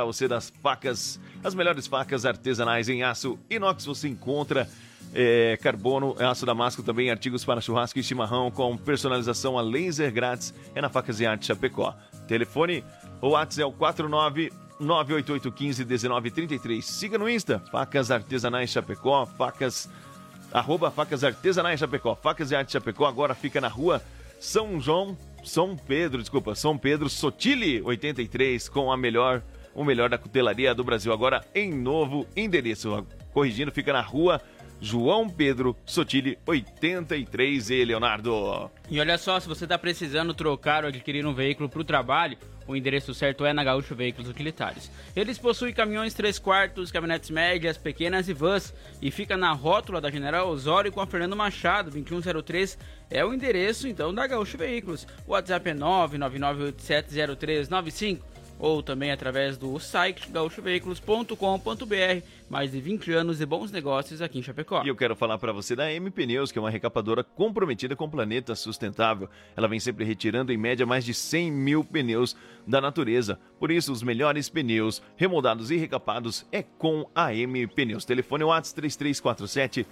Para você das facas, as melhores facas artesanais em aço inox você encontra é, carbono, aço damasco também, artigos para churrasco e chimarrão com personalização a laser grátis é na Facas e Arte Chapecó. Telefone, o WhatsApp é o 49 1933. Siga no Insta, Facas Artesanais Chapecó, facas, arroba Facas Artesanais Chapecó. Facas e Arte Chapecó agora fica na rua São João, São Pedro, desculpa, São Pedro Sotile 83, com a melhor o melhor da cutelaria do Brasil, agora em novo endereço. Corrigindo, fica na rua João Pedro Sotile 83 e Leonardo. E olha só, se você está precisando trocar ou adquirir um veículo para o trabalho, o endereço certo é na Gaúcho Veículos Utilitários. Eles possuem caminhões 3 quartos, caminhonetes médias, pequenas e vans e fica na rótula da General Osório com a Fernando Machado, 2103 é o endereço então da Gaúcho Veículos. O WhatsApp é 999870395 ou também através do site gaúchoveículos.com.br. Mais de 20 anos de bons negócios aqui em Chapecó. E eu quero falar para você da M Pneus, que é uma recapadora comprometida com o planeta sustentável. Ela vem sempre retirando em média mais de 100 mil pneus da natureza. Por isso, os melhores pneus remoldados e recapados é com a M Pneus. Telefone WhatsApp 3347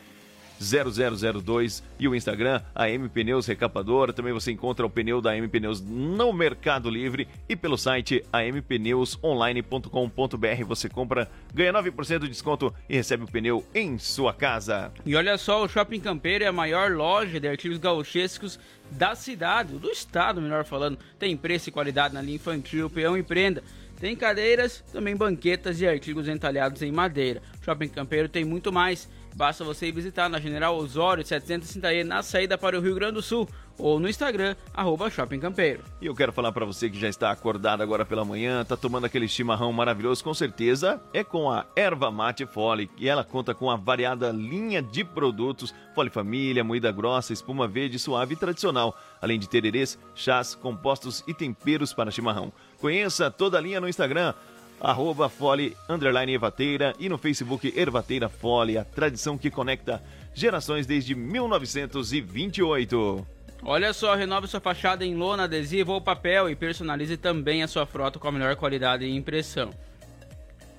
0002 e o Instagram, a M Pneus Recapadora. Também você encontra o pneu da M Pneus no Mercado Livre e pelo site ampneusonline.com.br. Você compra, ganha 9% de desconto e recebe o pneu em sua casa. E olha só, o Shopping Campeiro é a maior loja de artigos gauchescos da cidade, do estado, melhor falando. Tem preço e qualidade na linha infantil, peão e prenda. Tem cadeiras, também banquetas e artigos entalhados em madeira. Shopping Campeiro tem muito mais. Basta você ir visitar na General Osório 730E na saída para o Rio Grande do Sul ou no Instagram, arroba Shopping Campeiro. E eu quero falar para você que já está acordado agora pela manhã, tá tomando aquele chimarrão maravilhoso, com certeza é com a Erva Mate Fole, e ela conta com a variada linha de produtos, fole família, moída grossa, espuma verde, suave e tradicional, além de tererês, chás, compostos e temperos para chimarrão. Conheça toda a linha no Instagram, arroba Fole, underline Ervateira e no Facebook Ervateira Fole, a tradição que conecta gerações desde 1928. Olha só, renove sua fachada em lona, adesivo ou papel e personalize também a sua frota com a melhor qualidade e impressão.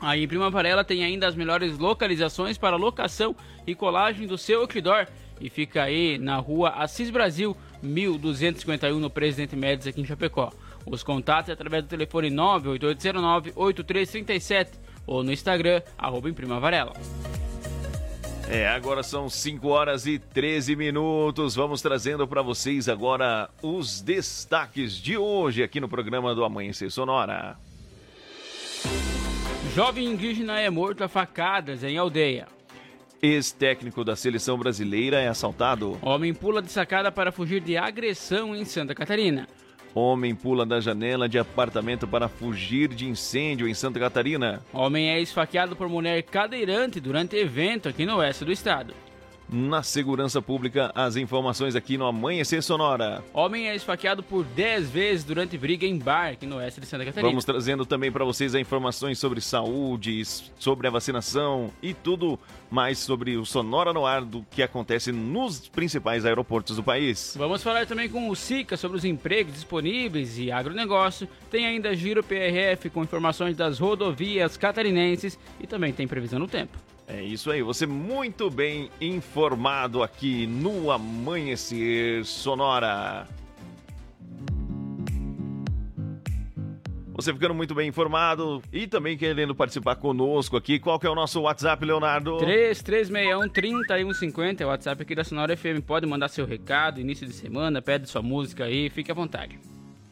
Aí em Prima Varela tem ainda as melhores localizações para locação e colagem do seu outdoor e fica aí na rua Assis Brasil, 1251 no Presidente Médici aqui em Chapecó. Os contatos é através do telefone 98809-8337 ou no Instagram, arroba Varela. É, agora são 5 horas e 13 minutos. Vamos trazendo para vocês agora os destaques de hoje aqui no programa do Amanhecer Sonora. Jovem indígena é morto a facadas em aldeia. Ex-técnico da seleção brasileira é assaltado. Homem pula de sacada para fugir de agressão em Santa Catarina. Homem pula da janela de apartamento para fugir de incêndio em Santa Catarina. Homem é esfaqueado por mulher cadeirante durante evento aqui no oeste do estado na segurança pública. As informações aqui no Amanhecer Sonora. Homem é esfaqueado por 10 vezes durante briga em bar aqui no oeste de Santa Catarina. Vamos trazendo também para vocês as informações sobre saúde, sobre a vacinação e tudo mais sobre o Sonora no ar do que acontece nos principais aeroportos do país. Vamos falar também com o SICA sobre os empregos disponíveis e agronegócio. Tem ainda Giro PRF com informações das rodovias catarinenses e também tem previsão no tempo. É isso aí, você muito bem informado aqui no Amanhecer Sonora. Você ficando muito bem informado e também querendo participar conosco aqui, qual que é o nosso WhatsApp, Leonardo? 3361-3150 é o WhatsApp aqui da Sonora FM. Pode mandar seu recado, início de semana, pede sua música aí, fique à vontade.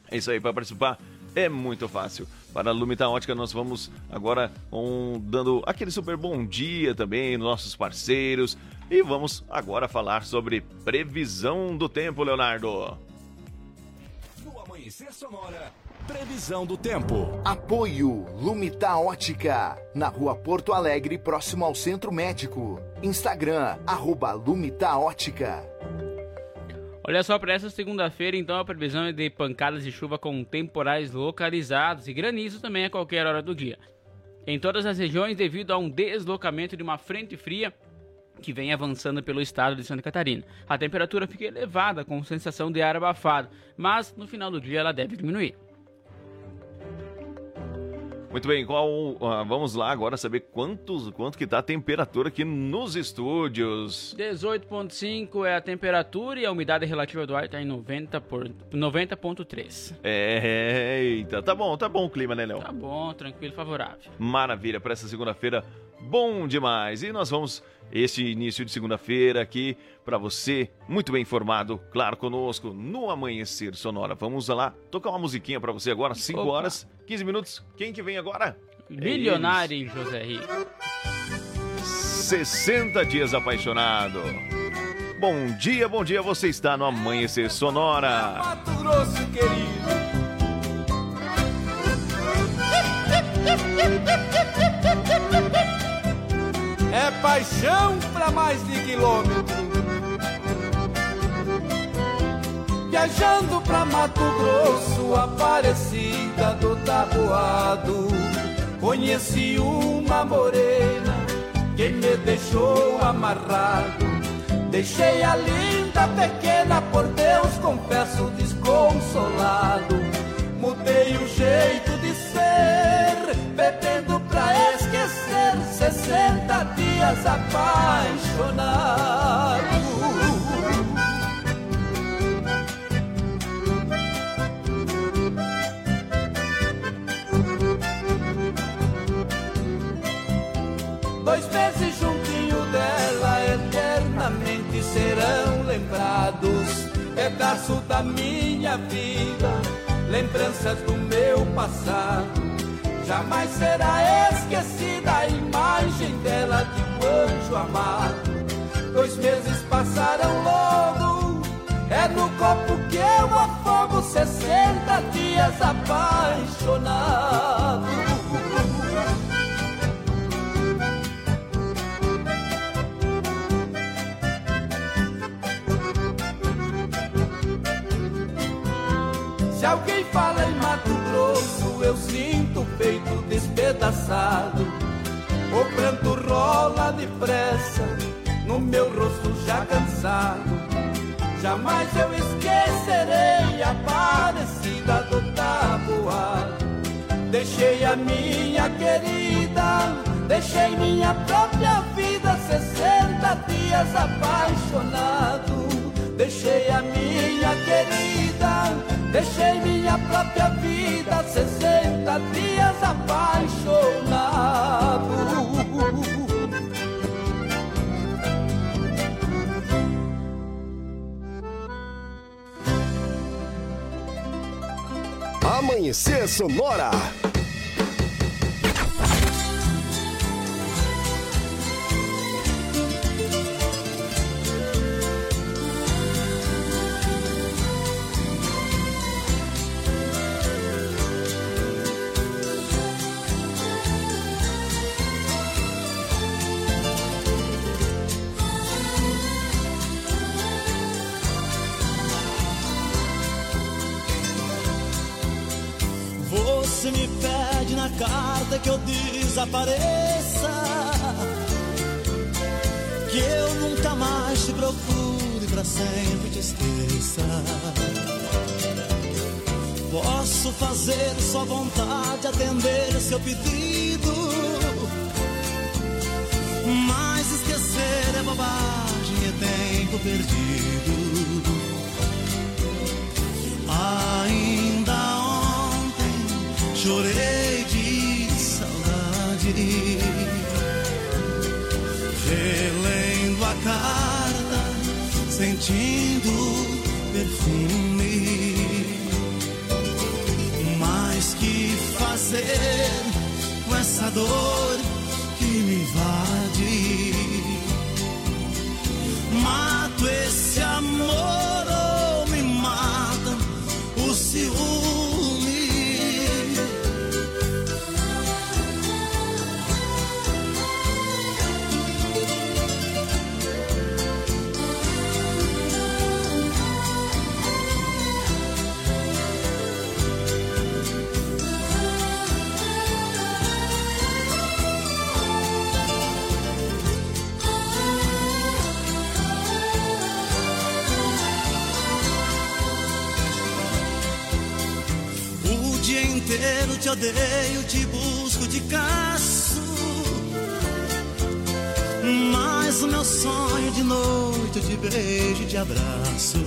É isso aí, para participar é muito fácil. Para a Lumita Ótica, nós vamos agora um, dando aquele super bom dia também, nossos parceiros. E vamos agora falar sobre previsão do tempo, Leonardo. No Amanhecer Sonora, previsão do tempo. Apoio Lumita Ótica, na rua Porto Alegre, próximo ao Centro Médico. Instagram, arroba Lumita Ótica. Olha só, para essa segunda-feira, então, a previsão é de pancadas de chuva com temporais localizados e granizo também a qualquer hora do dia. Em todas as regiões, devido a um deslocamento de uma frente fria que vem avançando pelo estado de Santa Catarina. A temperatura fica elevada, com sensação de ar abafado, mas no final do dia ela deve diminuir. Muito bem, qual, uh, vamos lá agora saber quantos, quanto que tá a temperatura aqui nos estúdios. 18.5 é a temperatura e a umidade relativa do ar está em 90 por 90.3. É, eita, tá bom, tá bom o clima, né, Léo? Tá bom, tranquilo, favorável. Maravilha, para essa segunda-feira, bom demais. E nós vamos este início de segunda-feira aqui para você, muito bem informado, claro, conosco no Amanhecer Sonora. Vamos lá tocar uma musiquinha para você agora, 5 horas, 15 minutos. Quem que vem agora? Milionário José Rico. 60 dias apaixonado. Bom dia, bom dia, você está no Amanhecer Sonora. Mato Grosso querido. É paixão pra mais de quilômetro. Viajando pra Mato Grosso, Aparecida do Taboado. Conheci uma morena que me deixou amarrado. Deixei a linda pequena, por Deus confesso desconsolado. Mudei o jeito de ser, esquecer. 60 dias apaixonado. Dois meses juntinho dela, eternamente serão lembrados. Pedaço da minha vida, lembranças do meu passado. Jamais será esquecida a imagem dela de um anjo amado. Dois meses passaram logo, é no copo que eu afogo 60 dias apaixonado. Se alguém fala em Grosso, eu sinto o peito despedaçado. O pranto rola depressa no meu rosto já cansado. Jamais eu esquecerei a parecida do tabuado. Deixei a minha querida, deixei minha própria vida, 60 dias apaixonado. Deixei a minha querida, deixei minha própria vida, 60 dias apaixonado. Amanhecer Sonora. Sempre te esqueça. Posso fazer sua vontade, atender seu pedido, mas esquecer é bobagem, é tempo perdido. Ainda ontem chorei de saudade, relendo a carta, sentindo perfume. Mas que fazer com essa dor inteiro te odeio, te busco, te caço. Mas o meu sonho de noite, de beijo, de abraço.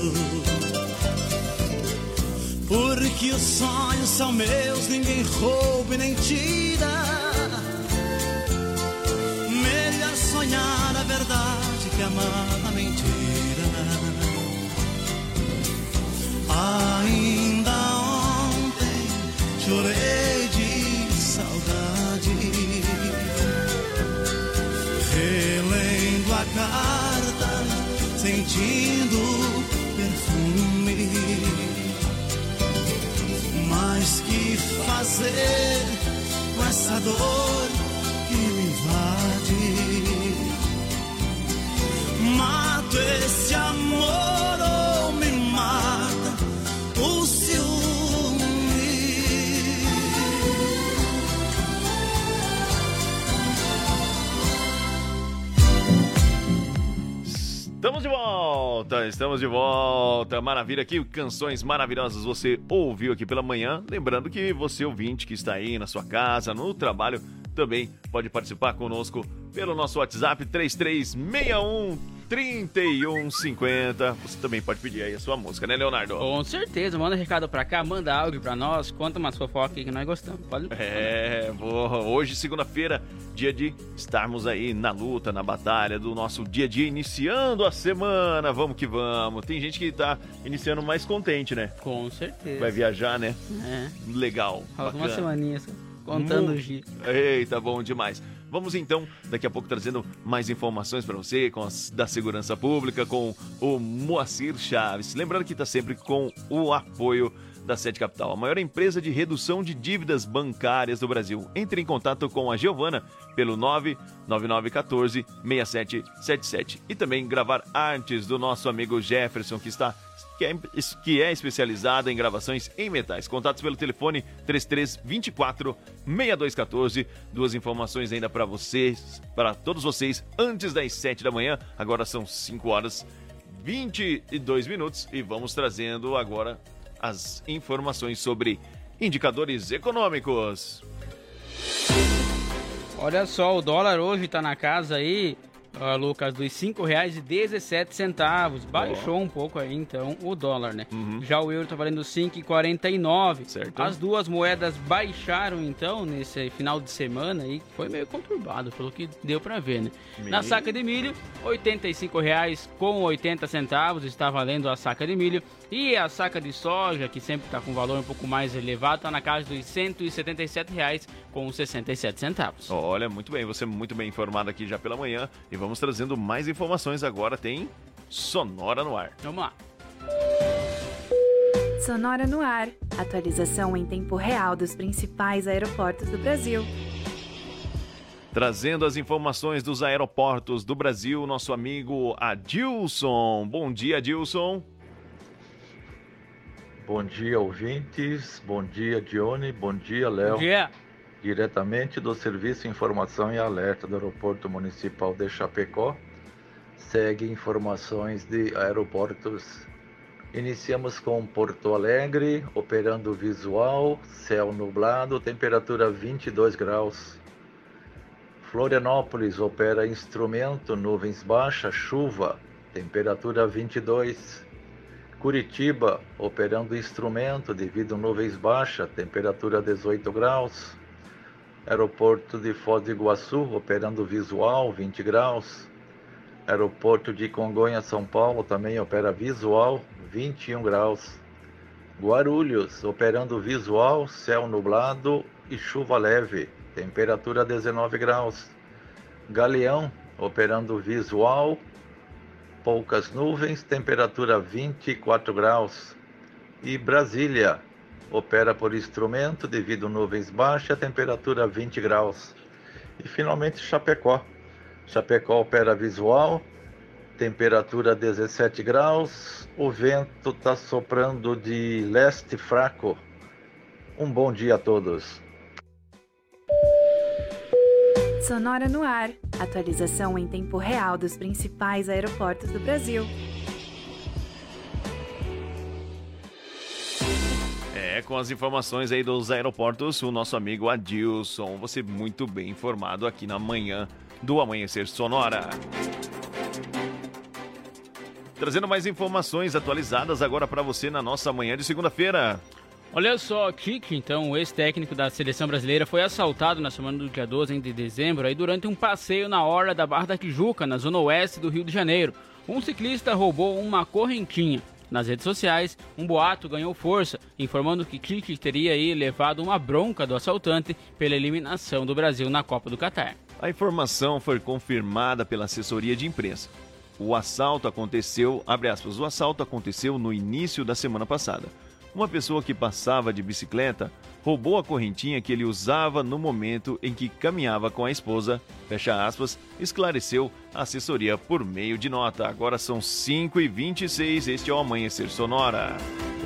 Porque os sonhos são meus, ninguém rouba e nem tira. Melhor sonhar a verdade que amar a mentira. Ainda sentindo perfume. Mas que fazer com essa dor que me invade? Mato esse amor Estamos de volta, estamos de volta. Maravilha, que canções maravilhosas você ouviu aqui pela manhã. Lembrando que você, ouvinte, que está aí na sua casa, no trabalho, também pode participar conosco pelo nosso WhatsApp 3361 3150. Você também pode pedir aí a sua música, né, Leonardo? Com certeza, manda recado pra cá, manda áudio pra nós, conta umas fofocas aí que nós gostamos. Pode... É, boa. hoje, segunda-feira, dia de estarmos aí na luta, na batalha do nosso dia a dia, iniciando a semana. Vamos que vamos. Tem gente que tá iniciando mais contente, né? Com certeza. Vai viajar, né? É. Legal. Uma bacana. semaninha só, contando Mu- os dias. Eita, bom demais. Vamos então, daqui a pouco, trazendo mais informações para você com as da segurança pública, com o Moacir Chaves. Lembrando que está sempre com o apoio da Sede Capital, a maior empresa de redução de dívidas bancárias do Brasil. Entre em contato com a Giovana pelo 99914 6777 e também gravar artes do nosso amigo Jefferson, que está que é, que é especializada em gravações em metais. Contatos pelo telefone 3324 6214. Duas informações ainda para vocês, para todos vocês, antes das 7 da manhã. Agora são 5 horas 22 minutos e vamos trazendo agora as informações sobre indicadores econômicos. Olha só, o dólar hoje tá na casa aí, ó, Lucas, dos R$ 5,17. Baixou um pouco aí, então, o dólar, né? Já o euro tá valendo R$ 5,49. Certo. As duas moedas baixaram, então, nesse final de semana aí. Foi meio conturbado, pelo que deu pra ver, né? Na Meio. saca de milho, R$ 85,00 com 80 centavos está valendo a saca de milho. E a saca de soja, que sempre está com valor um pouco mais elevado, está na casa dos R$ 177,00 com 67 centavos. Olha, muito bem, você é muito bem informado aqui já pela manhã e vamos trazendo mais informações agora. Tem Sonora no ar. Vamos lá. Sonora no ar. Atualização em tempo real dos principais aeroportos do Brasil. Trazendo as informações dos aeroportos do Brasil, nosso amigo Adilson. Bom dia, Adilson. Bom dia, ouvintes. Bom dia, Dione. Bom dia, Bom Léo. dia. Diretamente do Serviço Informação e Alerta do Aeroporto Municipal de Chapecó. Segue informações de aeroportos. Iniciamos com Porto Alegre, operando visual, céu nublado, temperatura 22 graus. Florianópolis opera instrumento, nuvens baixas, chuva, temperatura 22. Curitiba, operando instrumento devido a nuvens baixas, temperatura 18 graus. Aeroporto de Foz do Iguaçu, operando visual, 20 graus. Aeroporto de Congonha, São Paulo, também opera visual, 21 graus. Guarulhos, operando visual, céu nublado e chuva leve, temperatura 19 graus. Galeão, operando visual, poucas nuvens, temperatura 24 graus. E Brasília opera por instrumento devido nuvens baixas, temperatura 20 graus. E finalmente Chapecó. Chapecó opera visual, temperatura 17 graus. O vento está soprando de leste fraco. Um bom dia a todos. Sonora no ar. Atualização em tempo real dos principais aeroportos do Brasil. É, com as informações aí dos aeroportos, o nosso amigo Adilson. Você muito bem informado aqui na manhã do Amanhecer Sonora. Trazendo mais informações atualizadas agora para você na nossa manhã de segunda-feira. Olha só, Kik, então, o ex-técnico da seleção brasileira, foi assaltado na semana do dia 12 de dezembro, aí durante um passeio na orla da Barra da Tijuca, na zona oeste do Rio de Janeiro. Um ciclista roubou uma correntinha. Nas redes sociais, um boato ganhou força, informando que Kik teria aí levado uma bronca do assaltante pela eliminação do Brasil na Copa do Catar. A informação foi confirmada pela assessoria de imprensa. O assalto aconteceu, abre aspas, o assalto aconteceu no início da semana passada. Uma pessoa que passava de bicicleta roubou a correntinha que ele usava no momento em que caminhava com a esposa, fecha aspas, esclareceu a assessoria por meio de nota. Agora são 5 e 26 este é o Amanhecer Sonora.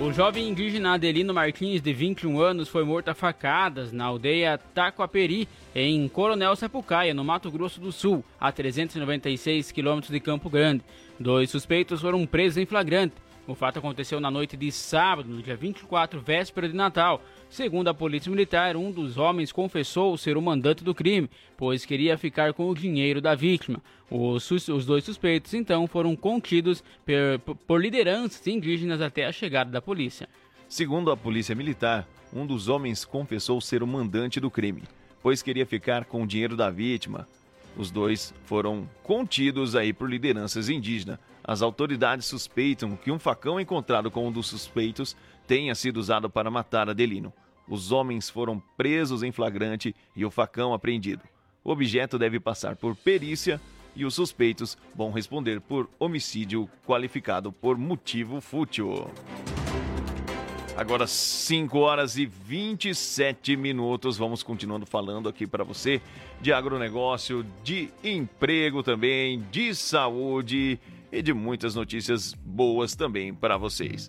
O jovem indígena Adelino Martins, de 21 anos, foi morto a facadas na aldeia Taquaperi, em Coronel Sapucaia, no Mato Grosso do Sul, a 396 quilômetros de Campo Grande. Dois suspeitos foram presos em flagrante. O fato aconteceu na noite de sábado, no dia 24, véspera de Natal. Segundo a Polícia Militar, um dos homens confessou ser o mandante do crime, pois queria ficar com o dinheiro da vítima. Os, os dois suspeitos, então, foram contidos por, por lideranças indígenas até a chegada da polícia. Segundo a Polícia Militar, um dos homens confessou ser o mandante do crime, pois queria ficar com o dinheiro da vítima. Os dois foram contidos aí por lideranças indígenas. As autoridades suspeitam que um facão encontrado com um dos suspeitos tenha sido usado para matar Adelino. Os homens foram presos em flagrante e o facão apreendido. O objeto deve passar por perícia e os suspeitos vão responder por homicídio qualificado por motivo fútil. Agora 5 horas e 27 minutos. Vamos continuando falando aqui para você de agronegócio, de emprego também, de saúde e de muitas notícias boas também para vocês.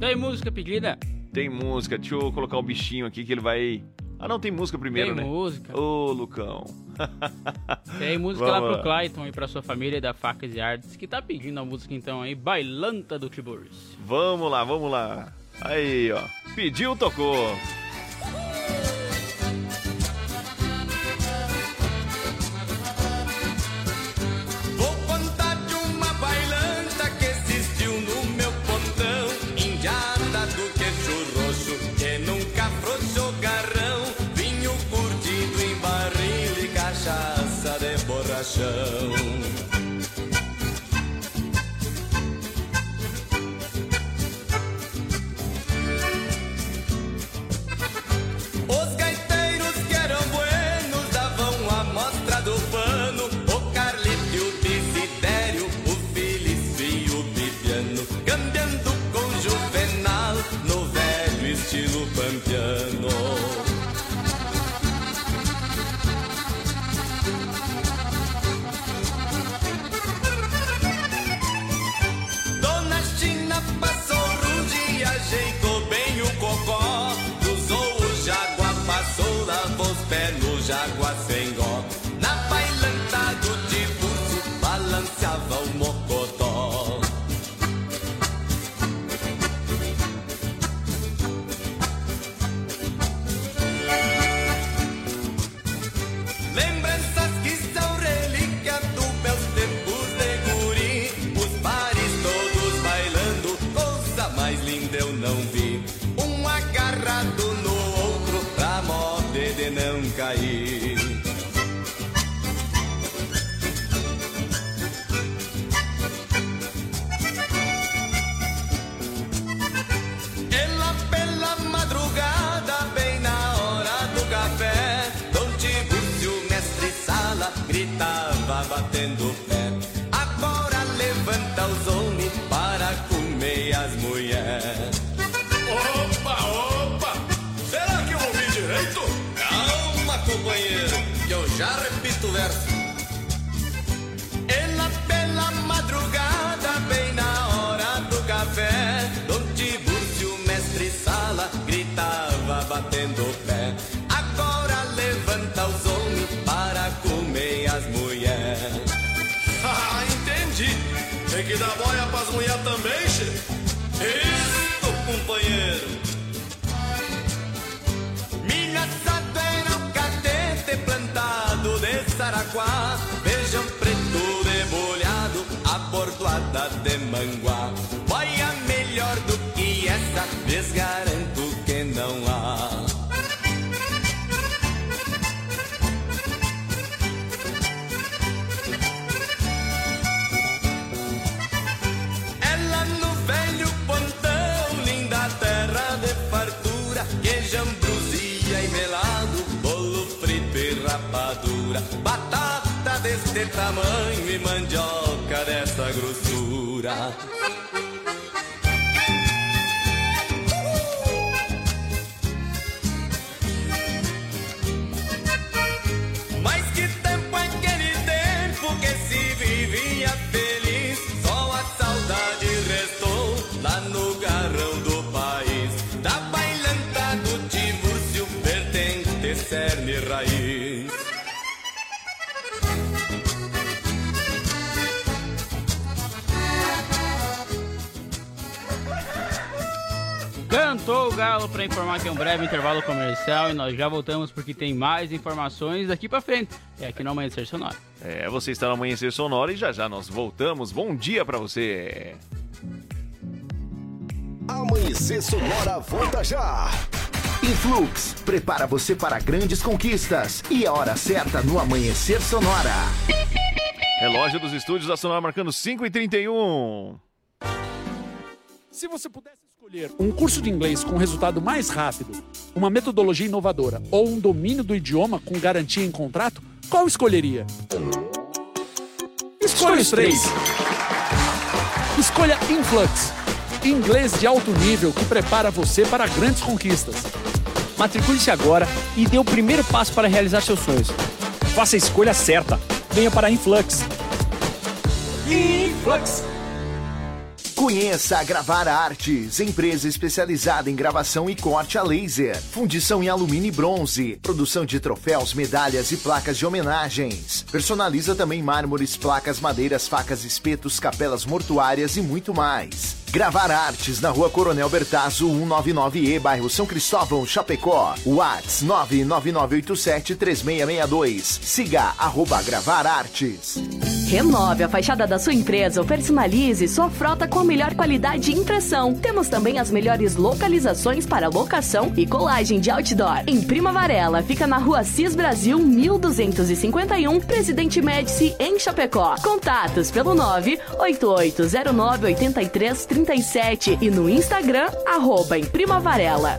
Tem música pedida? Tem música. Deixa eu colocar o bichinho aqui que ele vai. Ah, não, tem música primeiro, tem né? Tem música. Ô, Lucão. tem música Vamos lá pro Clayton e pra sua família da Facas e Artes, que tá pedindo a música então aí, Bailanta do Tiburcio. Vamos lá, vamos lá. Aí, ó. Pediu, tocou. cair. que dá boia pras mulher também, chefe. Isso, companheiro. Minha satena, o catete plantado de Saraguá. Vejam preto debulhado, abordoada de manguá. Deste tamanho e mandioca dessa grossura. Cantou o galo para informar que é um breve intervalo comercial e nós já voltamos porque tem mais informações daqui para frente. É aqui no Amanhecer Sonora. É, você está no Amanhecer Sonora e já já nós voltamos. Bom dia pra você. Amanhecer Sonora volta já. Influx prepara você para grandes conquistas e a hora certa no Amanhecer Sonora. Relógio dos estúdios da Sonora marcando 5h31. Se você pudesse escolher um curso de inglês com resultado mais rápido, uma metodologia inovadora ou um domínio do idioma com garantia em contrato, qual escolheria? Escolha os três. Escolha Influx, inglês de alto nível que prepara você para grandes conquistas. Matricule-se agora e dê o primeiro passo para realizar seus sonhos. Faça a escolha certa. Venha para Influx. Influx. Conheça a Gravar Artes, empresa especializada em gravação e corte a laser, fundição em alumínio e bronze, produção de troféus, medalhas e placas de homenagens. Personaliza também mármores, placas, madeiras, facas, espetos, capelas mortuárias e muito mais. Gravar Artes na Rua Coronel Bertazzo, 199E, bairro São Cristóvão, Chapecó. Whats 999873662. Siga arroba Gravar Artes. Renove a fachada da sua empresa ou personalize sua frota com a melhor qualidade de impressão. Temos também as melhores localizações para locação e colagem de outdoor. Em Prima Varela, fica na rua Cis Brasil 1251, Presidente Médici, em Chapecó. Contatos pelo 988098337 e no Instagram, arroba em Prima Varela.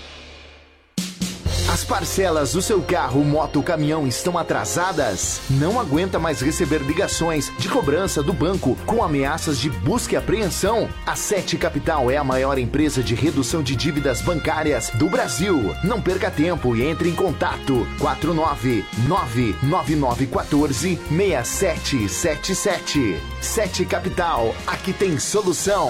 As parcelas do seu carro, moto caminhão estão atrasadas? Não aguenta mais receber ligações de cobrança do banco com ameaças de busca e apreensão? A Sete Capital é a maior empresa de redução de dívidas bancárias do Brasil. Não perca tempo e entre em contato. 499-9914-6777. Sete Capital, aqui tem solução.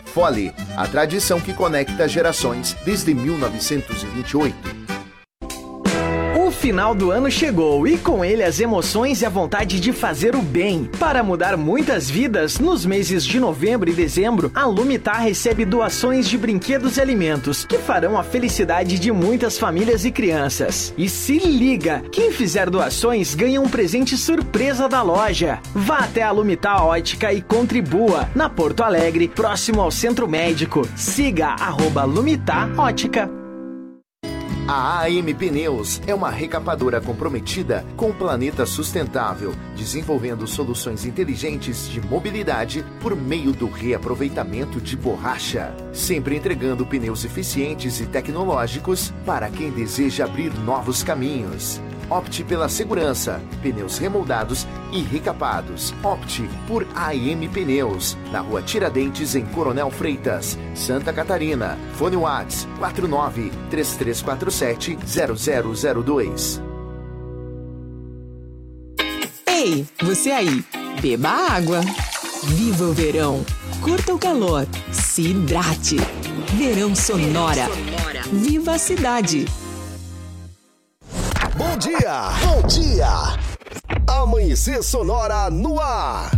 Fole, a tradição que conecta gerações desde 1928. Final do ano chegou e com ele as emoções e a vontade de fazer o bem. Para mudar muitas vidas, nos meses de novembro e dezembro, a Lumitar recebe doações de brinquedos e alimentos que farão a felicidade de muitas famílias e crianças. E se liga, quem fizer doações ganha um presente surpresa da loja. Vá até a Lumitar Ótica e contribua na Porto Alegre, próximo ao Centro Médico. Siga arroba Lumitar Ótica. A AM Pneus é uma recapadora comprometida com o planeta sustentável, desenvolvendo soluções inteligentes de mobilidade por meio do reaproveitamento de borracha, sempre entregando pneus eficientes e tecnológicos para quem deseja abrir novos caminhos. Opte pela segurança, pneus remoldados e recapados. Opte por AM Pneus, na rua Tiradentes, em Coronel Freitas, Santa Catarina. Fone Whats 49 3347 0002. Ei, você aí, beba água. Viva o verão. Curta o calor. Se hidrate. Verão Sonora. Viva a cidade. Bom dia! Bom dia! Amanhecer Sonora no ar!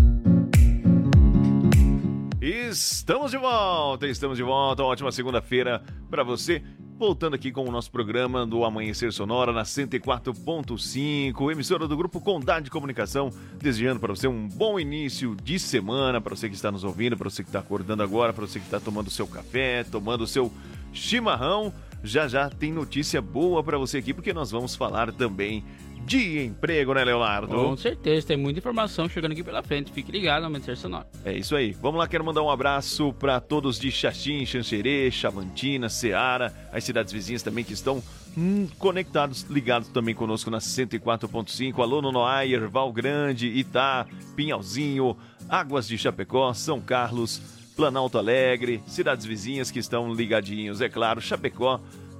Estamos de volta, estamos de volta. Uma ótima segunda-feira para você. Voltando aqui com o nosso programa do Amanhecer Sonora na 104.5, emissora do Grupo Condade de Comunicação, desejando para você um bom início de semana, para você que está nos ouvindo, para você que está acordando agora, para você que está tomando seu café, tomando seu chimarrão. Já já tem notícia boa para você aqui, porque nós vamos falar também de emprego, né, Leonardo? Com certeza, tem muita informação chegando aqui pela frente. Fique ligado no Amanhecer Sonora. É isso aí. Vamos lá, quero mandar um abraço para todos de Xaxim, Xanxerê, Chavantina, Ceará, as cidades vizinhas também que estão hum, conectados, ligados também conosco na 104.5. Alô, Nonoair, Val Grande, Itá, Pinhalzinho, Águas de Chapecó, São Carlos, Planalto Alegre, cidades vizinhas que estão ligadinhos, é claro, Chapecó,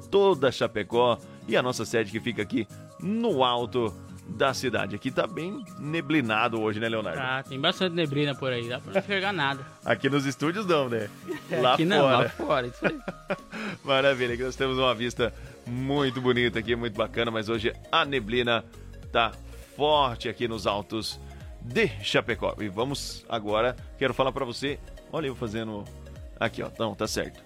toda Chapecó e a nossa sede que fica aqui no alto da cidade. Aqui tá bem neblinado hoje, né, Leonardo? Tá, tem bastante neblina por aí, dá pra não enxergar nada. Aqui nos estúdios não, né? Lá Aqui fora. não, lá fora, isso aí. Maravilha, aqui nós temos uma vista muito bonita aqui, muito bacana, mas hoje a neblina tá forte aqui nos altos de Chapecó. E vamos agora, quero falar pra você, olha eu fazendo aqui, ó, não, tá certo.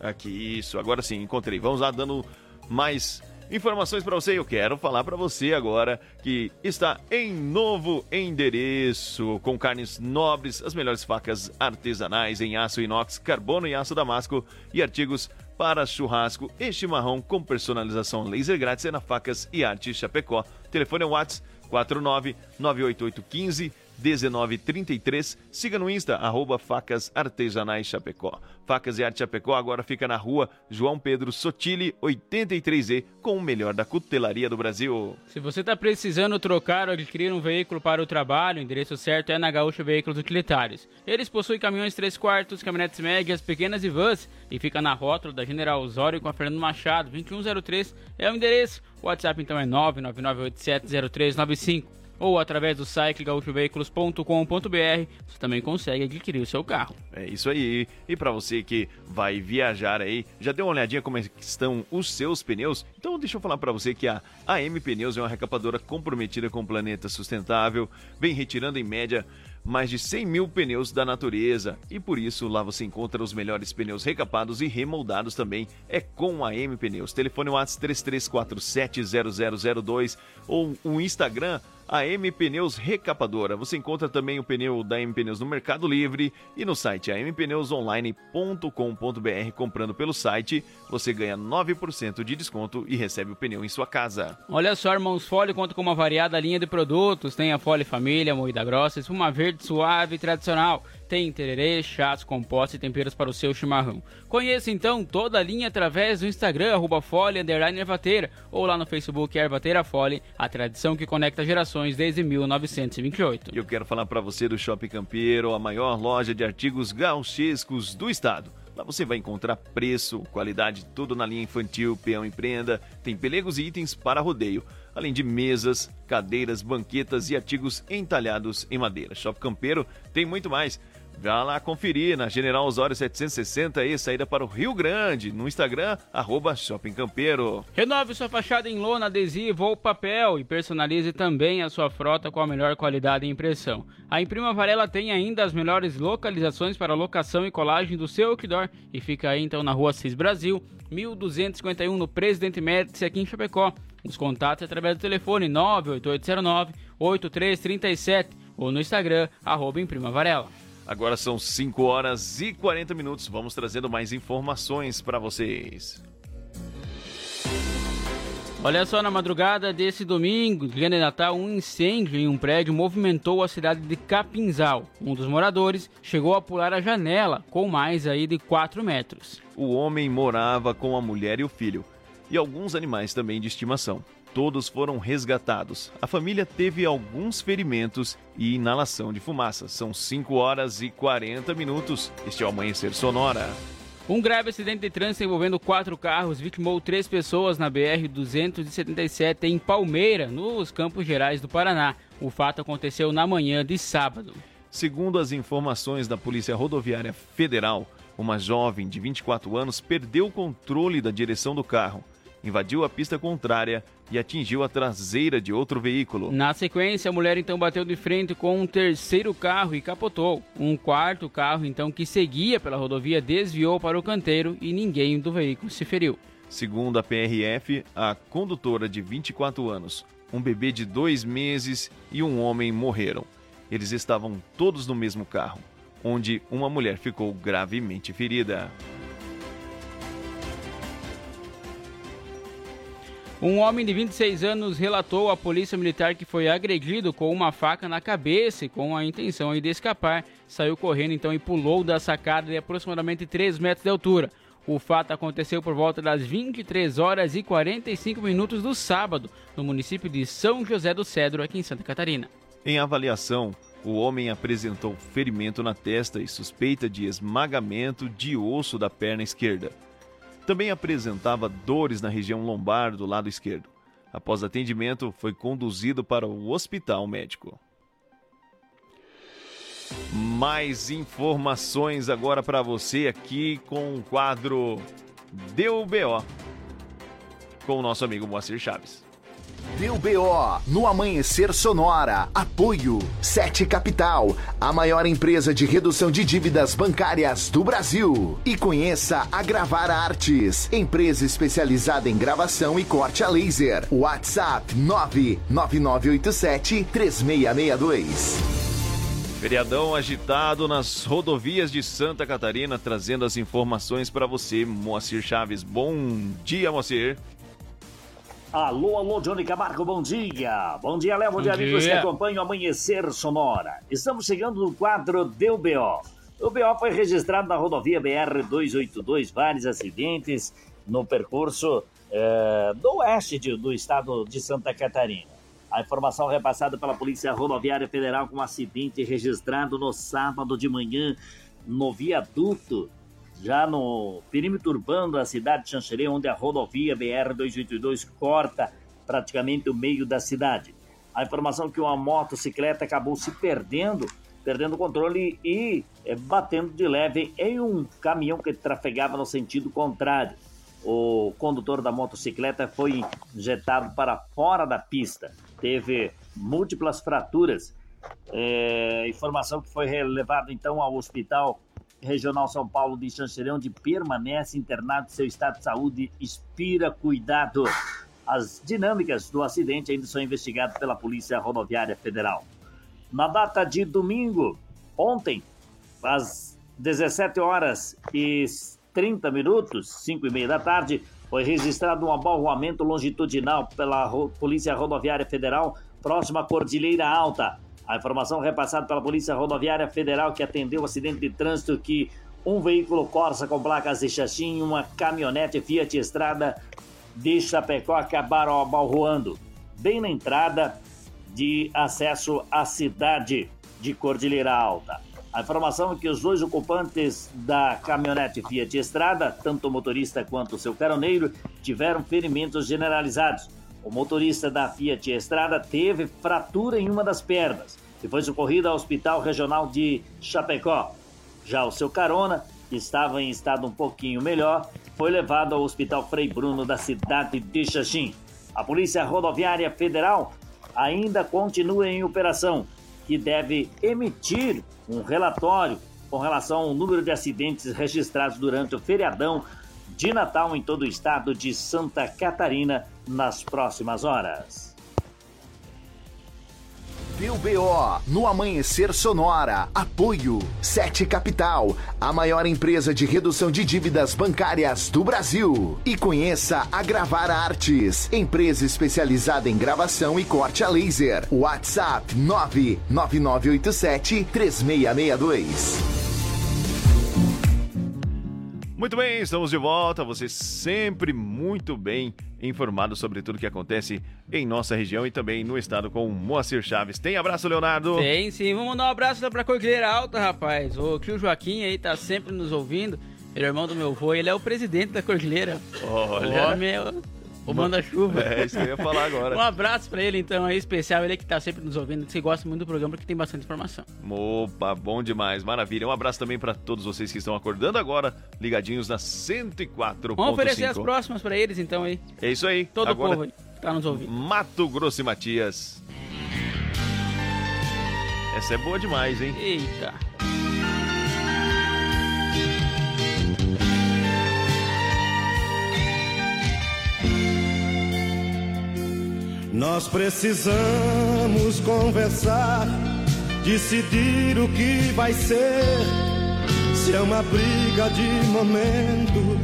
Aqui, isso, agora sim, encontrei. Vamos lá dando mais informações pra você. Eu quero falar pra você agora que está em novo endereço, com carnes nobres, as melhores facas artesanais em aço inox, carbono e aço damasco e artigos para churrasco e chimarrão com personalização laser grátis é na Facas e Arte Chapecó. Telefone é WhatsApp 49 98815 1933. Siga no Insta, arroba Facas Artesanais Chapecó. Facas e Arte Chapecó agora fica na rua João Pedro Sotile, 83E, com o melhor da cutelaria do Brasil. Se você está precisando trocar ou adquirir um veículo para o trabalho, o endereço certo é na Gaúcha Veículos Utilitários. Eles possuem caminhões 3 quartos, caminhonetes médias, pequenas e vans e fica na rótula da General Osório com a Fernando Machado, 2103 é o endereço. O WhatsApp então é 999870395 ou através do site gaúchoveículos.com.br você também consegue adquirir o seu carro. É isso aí. E para você que vai viajar aí, já deu uma olhadinha como é estão os seus pneus? Então deixa eu falar para você que a AM Pneus é uma recapadora comprometida com o planeta sustentável, vem retirando em média mais de 100 mil pneus da natureza e por isso lá você encontra os melhores pneus recapados e remoldados também é com a M Pneus. Telefone WhatsApp 33470002 ou o Instagram a M Pneus Recapadora. Você encontra também o pneu da M Pneus no Mercado Livre e no site ampneusonline.com.br. Comprando pelo site, você ganha 9% de desconto e recebe o pneu em sua casa. Olha só, Irmãos Fole conta com uma variada linha de produtos. Tem a Fole Família, moída grossa, espuma verde suave e tradicional. Tem tererê, chás, compostos e temperos para o seu chimarrão. Conheça então toda a linha através do Instagram, arroba Fole, Ervateira, ou lá no Facebook Ervateira Fole, a tradição que conecta gerações desde 1928. E eu quero falar para você do Shopping Campeiro, a maior loja de artigos gauchescos do estado. Lá você vai encontrar preço, qualidade, tudo na linha infantil, peão e prenda, tem pelegos e itens para rodeio, além de mesas, cadeiras, banquetas e artigos entalhados em madeira. Shopping Campeiro tem muito mais. Vá lá conferir na General Osório 760 e saída para o Rio Grande, no Instagram, arroba Shopping Campeiro. Renove sua fachada em lona, adesivo ou papel e personalize também a sua frota com a melhor qualidade e impressão. A Imprima Varela tem ainda as melhores localizações para locação e colagem do seu outdoor e fica aí então na rua Cis Brasil, 1251 no Presidente Médici aqui em Chapecó. Os contatos através do telefone 98809-8337 ou no Instagram, arroba Imprima Varela. Agora são 5 horas e 40 minutos. Vamos trazendo mais informações para vocês. Olha só, na madrugada desse domingo, dia de Natal, um incêndio em um prédio movimentou a cidade de Capinzal. Um dos moradores chegou a pular a janela, com mais aí de 4 metros. O homem morava com a mulher e o filho, e alguns animais também de estimação. Todos foram resgatados. A família teve alguns ferimentos e inalação de fumaça. São 5 horas e 40 minutos. Este é o Amanhecer Sonora. Um grave acidente de trânsito envolvendo quatro carros vitimou três pessoas na BR-277 em Palmeira, nos Campos Gerais do Paraná. O fato aconteceu na manhã de sábado. Segundo as informações da Polícia Rodoviária Federal, uma jovem de 24 anos perdeu o controle da direção do carro invadiu a pista contrária e atingiu a traseira de outro veículo. Na sequência, a mulher então bateu de frente com um terceiro carro e capotou. Um quarto carro, então, que seguia pela rodovia, desviou para o canteiro e ninguém do veículo se feriu. Segundo a PRF, a condutora de 24 anos, um bebê de dois meses e um homem morreram. Eles estavam todos no mesmo carro, onde uma mulher ficou gravemente ferida. Um homem de 26 anos relatou à polícia militar que foi agredido com uma faca na cabeça e com a intenção de escapar. Saiu correndo então e pulou da sacada de aproximadamente 3 metros de altura. O fato aconteceu por volta das 23 horas e 45 minutos do sábado, no município de São José do Cedro, aqui em Santa Catarina. Em avaliação, o homem apresentou ferimento na testa e suspeita de esmagamento de osso da perna esquerda. Também apresentava dores na região lombar do lado esquerdo. Após atendimento, foi conduzido para o hospital médico. Mais informações agora para você aqui com o quadro Deu BO com o nosso amigo Moacir Chaves. Deu BO no Amanhecer Sonora. Apoio Sete Capital, a maior empresa de redução de dívidas bancárias do Brasil. E conheça a Gravar Artes, empresa especializada em gravação e corte a laser. WhatsApp 99987 3662. Feriadão agitado nas rodovias de Santa Catarina, trazendo as informações para você, Moacir Chaves. Bom dia, Moacir. Alô, alô, Johnny Camargo, bom dia. Bom dia, Léo, bom, bom dia, dia, amigos que acompanham o Amanhecer Sonora. Estamos chegando no quadro Deu BO. O BO foi registrado na rodovia BR-282, vários acidentes no percurso é, do oeste de, do estado de Santa Catarina. A informação repassada pela Polícia Rodoviária Federal com um acidente registrado no sábado de manhã no viaduto já no perímetro urbano da cidade de Xanxerê, onde a rodovia BR-282 corta praticamente o meio da cidade. A informação é que uma motocicleta acabou se perdendo, perdendo o controle e é, batendo de leve em um caminhão que trafegava no sentido contrário. O condutor da motocicleta foi injetado para fora da pista, teve múltiplas fraturas. É, informação que foi levado então ao hospital Regional São Paulo de Xanxerê, onde permanece internado seu estado de saúde, expira cuidado. As dinâmicas do acidente ainda são investigadas pela Polícia Rodoviária Federal. Na data de domingo, ontem, às 17 horas e 30 minutos, 5 e meia da tarde, foi registrado um abalroamento longitudinal pela Polícia Rodoviária Federal próxima à Cordilheira Alta. A informação repassada pela Polícia Rodoviária Federal que atendeu o acidente de trânsito que um veículo Corsa com placas de Xaxim e uma caminhonete Fiat Estrada de Chapecó acabaram abalroando bem na entrada de acesso à cidade de Cordilheira Alta. A informação é que os dois ocupantes da caminhonete Fiat Estrada, tanto o motorista quanto o seu caroneiro, tiveram ferimentos generalizados. O motorista da Fiat Estrada teve fratura em uma das pernas e foi socorrido ao Hospital Regional de Chapecó. Já o seu carona, que estava em estado um pouquinho melhor, foi levado ao Hospital Frei Bruno da cidade de Xaxim. A Polícia Rodoviária Federal ainda continua em operação, que deve emitir um relatório com relação ao número de acidentes registrados durante o feriadão de Natal em todo o estado de Santa Catarina nas próximas horas. Deu BO no Amanhecer Sonora. Apoio Sete Capital, a maior empresa de redução de dívidas bancárias do Brasil. E conheça a Gravar Artes, empresa especializada em gravação e corte a laser. WhatsApp 99987 3662. Muito bem, estamos de volta. Você sempre muito bem informado sobre tudo que acontece em nossa região e também no estado com o Moacir Chaves. Tem abraço, Leonardo? Tem sim. Vamos mandar um abraço lá pra Cordilheira Alta, rapaz. O Crio Joaquim aí tá sempre nos ouvindo. Ele é irmão do meu avô, ele é o presidente da Cordilheira. Olha. O homem é o, manda-chuva. É, isso que eu ia falar agora. um abraço pra ele, então, aí, especial. Ele que tá sempre nos ouvindo, que gosta muito do programa, porque tem bastante informação. Opa, bom demais, maravilha. Um abraço também para todos vocês que estão acordando agora, ligadinhos na 104.5. Vamos oferecer as próximas pra eles, então, aí. É isso aí. Todo agora, o povo aí que tá nos ouvindo. Mato Grosso e Matias. Essa é boa demais, hein? Eita. Nós precisamos conversar, decidir o que vai ser. Se é uma briga de momento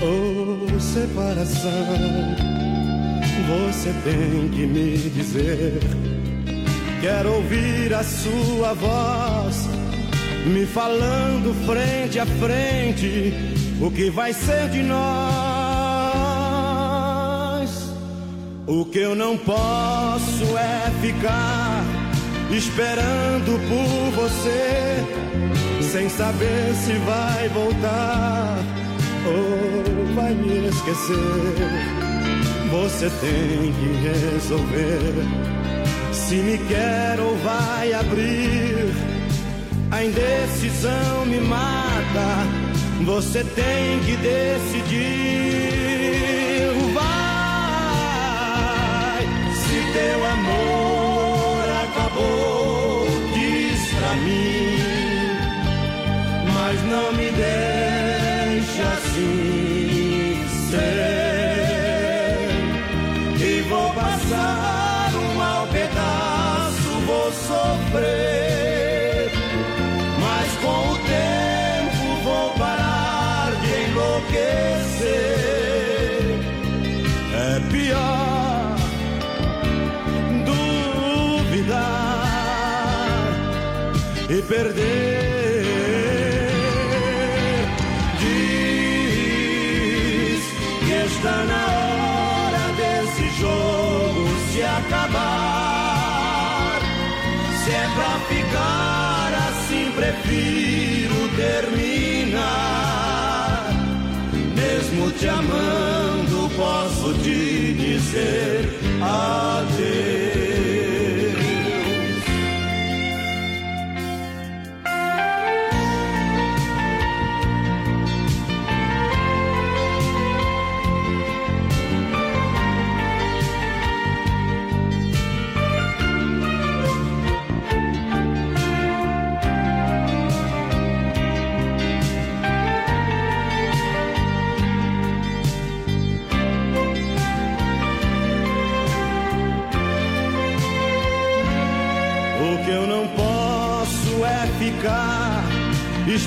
ou separação, você tem que me dizer. Quero ouvir a sua voz, me falando frente a frente o que vai ser de nós. O que eu não posso é ficar esperando por você, sem saber se vai voltar ou vai me esquecer. Você tem que resolver se me quer ou vai abrir. A indecisão me mata, você tem que decidir. Teu amor acabou, diz pra mim, mas não me deixa assim ser. E vou passar um mau pedaço, vou sofrer, perder. Diz que está na hora desse jogo se acabar. Se é pra ficar assim, prefiro terminar. Mesmo te amando, posso te dizer adeus.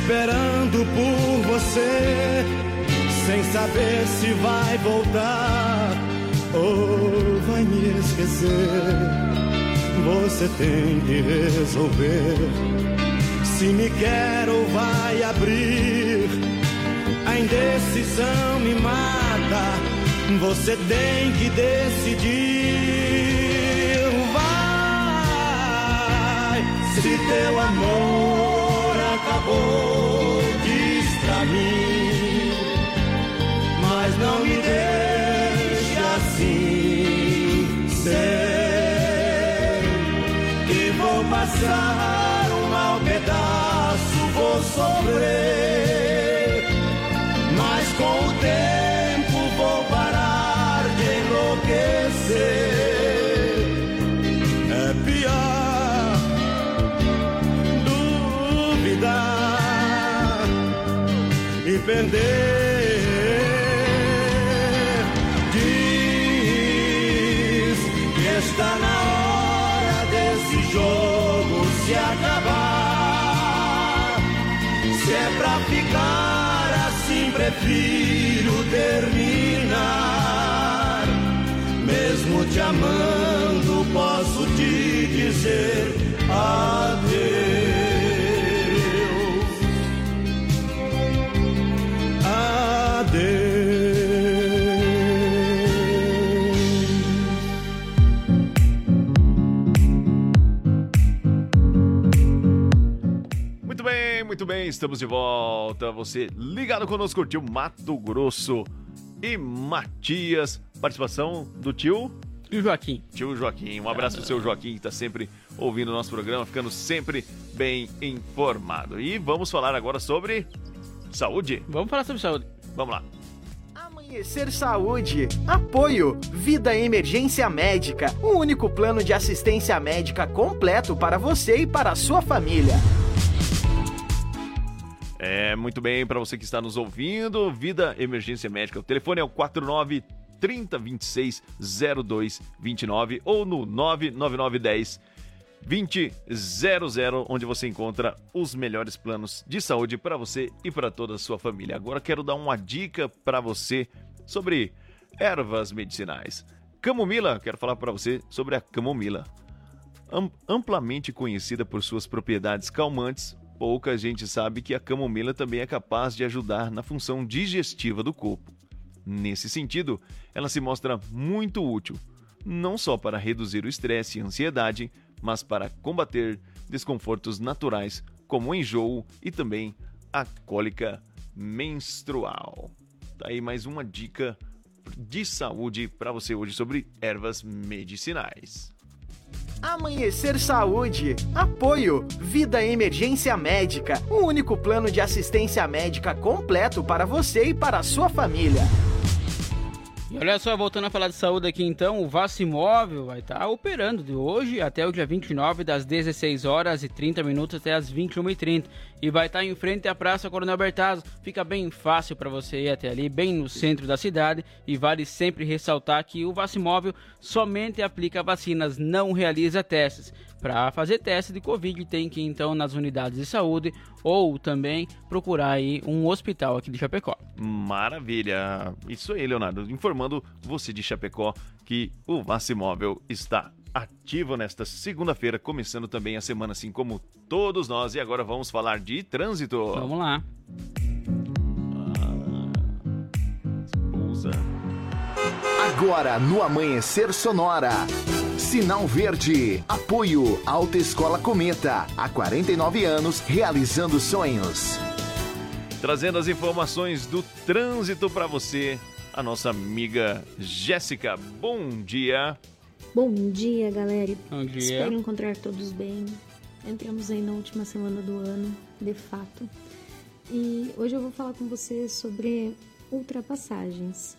Esperando por você, sem saber se vai voltar ou vai me esquecer. Você tem que resolver se me quer ou vai abrir. A indecisão me mata, você tem que decidir. Se teu amor acabou, diz pra mim, mas não me deixe assim ser. Que vou passar um mau pedaço, vou sofrer, me perder. Diz que está na hora desse jogo se acabar. Se é pra ficar assim, prefiro terminar. Mesmo te amando, posso te dizer. Bem, estamos de volta. Você ligado conosco, curtiu Mato Grosso e Matias. Participação do tio? Tio Joaquim. Tio Joaquim. Um abraço pro seu Joaquim que está sempre ouvindo o nosso programa, ficando sempre bem informado. E vamos falar agora sobre saúde. Vamos falar sobre saúde. Vamos lá. Amanhecer Saúde. Apoio. Vida Emergência Médica. O único plano de assistência médica completo para você e para a sua família. É, muito bem, para você que está nos ouvindo, Vida Emergência Médica. O telefone é o 49 3026 0229 ou no 99910 2000, onde você encontra os melhores planos de saúde para você e para toda a sua família. Agora quero dar uma dica para você sobre ervas medicinais. Camomila, quero falar para você sobre a camomila. Am- amplamente conhecida por suas propriedades calmantes, pouca gente sabe que a camomila também é capaz de ajudar na função digestiva do corpo. Nesse sentido, ela se mostra muito útil, não só para reduzir o estresse e ansiedade, mas para combater desconfortos naturais como o enjoo e também a cólica menstrual. Tá aí mais uma dica de saúde para você hoje sobre ervas medicinais. Amanhecer Saúde. Apoio. Vida Emergência Médica. O único plano de assistência médica completo para você e para a sua família. Olha só, voltando a falar de saúde aqui então, o Vacimóvel vai estar operando de hoje até o dia 29, das 16 horas e 30 minutos até as 21h30. E vai estar em frente à Praça Coronel Bertazzo. Fica bem fácil para você ir até ali, bem no centro da cidade. E vale sempre ressaltar que o Vacimóvel somente aplica vacinas, não realiza testes. Para fazer teste de Covid, tem que ir então nas unidades de saúde ou também procurar aí um hospital aqui de Chapecó. Maravilha! Isso aí, Leonardo. Informando você de Chapecó que o Vacimóvel está ativo nesta segunda-feira, começando também a semana, assim como todos nós. E agora vamos falar de trânsito. Vamos lá. Esposa. Agora no Amanhecer Sonora. Sinal Verde. Apoio Alta Escola Cometa. Há 49 anos realizando sonhos. Trazendo as informações do trânsito para você, a nossa amiga Jéssica. Bom dia. Bom dia, galera. Bom dia. Espero encontrar todos bem. Entramos aí na última semana do ano, de fato. E hoje eu vou falar com vocês sobre ultrapassagens.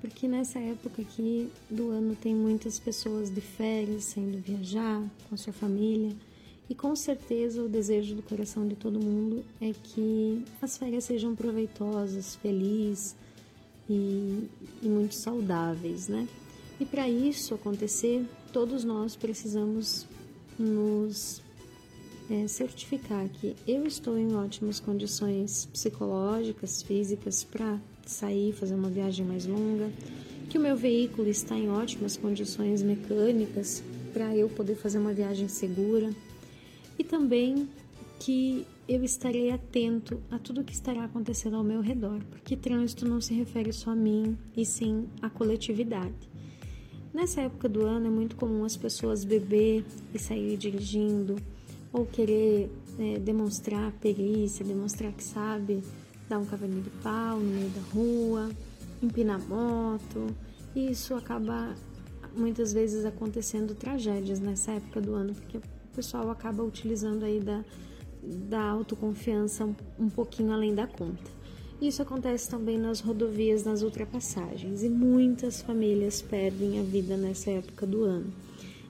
Porque nessa época aqui do ano tem muitas pessoas de férias, saindo viajar com sua família. E com certeza o desejo do coração de todo mundo é que as férias sejam proveitosas, felizes e, e muito saudáveis, né? E para isso acontecer, todos nós precisamos nos é, certificar que eu estou em ótimas condições psicológicas, físicas para sair, fazer uma viagem mais longa, que o meu veículo está em ótimas condições mecânicas para eu poder fazer uma viagem segura e também que eu estarei atento a tudo que estará acontecendo ao meu redor, porque trânsito não se refere só a mim e sim à coletividade. Nessa época do ano é muito comum as pessoas beber e sair dirigindo ou querer é, demonstrar perícia, demonstrar que sabe dar um cavalinho de pau no meio da rua, empinar moto. E isso acaba muitas vezes acontecendo tragédias nessa época do ano, porque o pessoal acaba utilizando aí da, da autoconfiança um, um pouquinho além da conta. Isso acontece também nas rodovias, nas ultrapassagens, e muitas famílias perdem a vida nessa época do ano.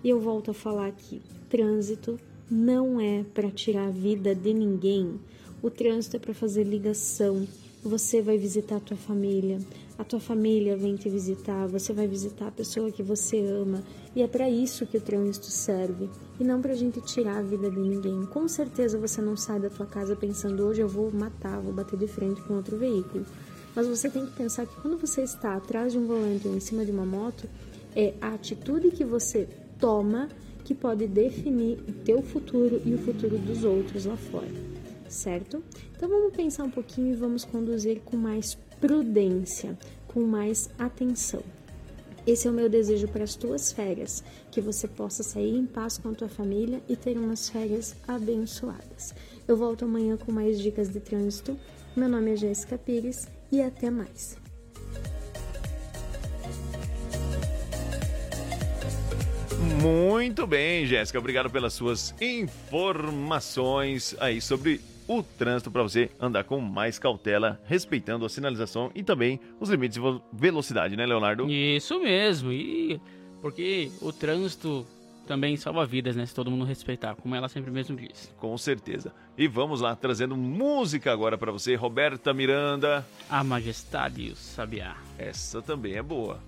E eu volto a falar que trânsito não é para tirar a vida de ninguém. O trânsito é para fazer ligação. Você vai visitar a tua família, a tua família vem te visitar, você vai visitar a pessoa que você ama, e é para isso que o trânsito serve, e não pra gente tirar a vida de ninguém. Com certeza você não sai da tua casa pensando hoje eu vou matar, vou bater de frente com outro veículo. Mas você tem que pensar que quando você está atrás de um volante ou em cima de uma moto, é a atitude que você toma que pode definir o teu futuro e o futuro dos outros lá fora, certo? Então vamos pensar um pouquinho e vamos conduzir com mais prudência, com mais atenção. Esse é o meu desejo para as tuas férias, que você possa sair em paz com a tua família e ter umas férias abençoadas. Eu volto amanhã com mais dicas de trânsito. Meu nome é Jéssica Pires e até mais. Muito bem, Jéssica. Obrigado pelas suas informações aí sobre o trânsito para você andar com mais cautela, respeitando a sinalização e também os limites de velocidade, né, Leonardo? Isso mesmo. E porque o trânsito também salva vidas, né? Se todo mundo respeitar, como ela sempre mesmo diz. Com certeza. E vamos lá, trazendo música agora para você, Roberta Miranda. A Majestade e o Sabiá. Essa também é boa.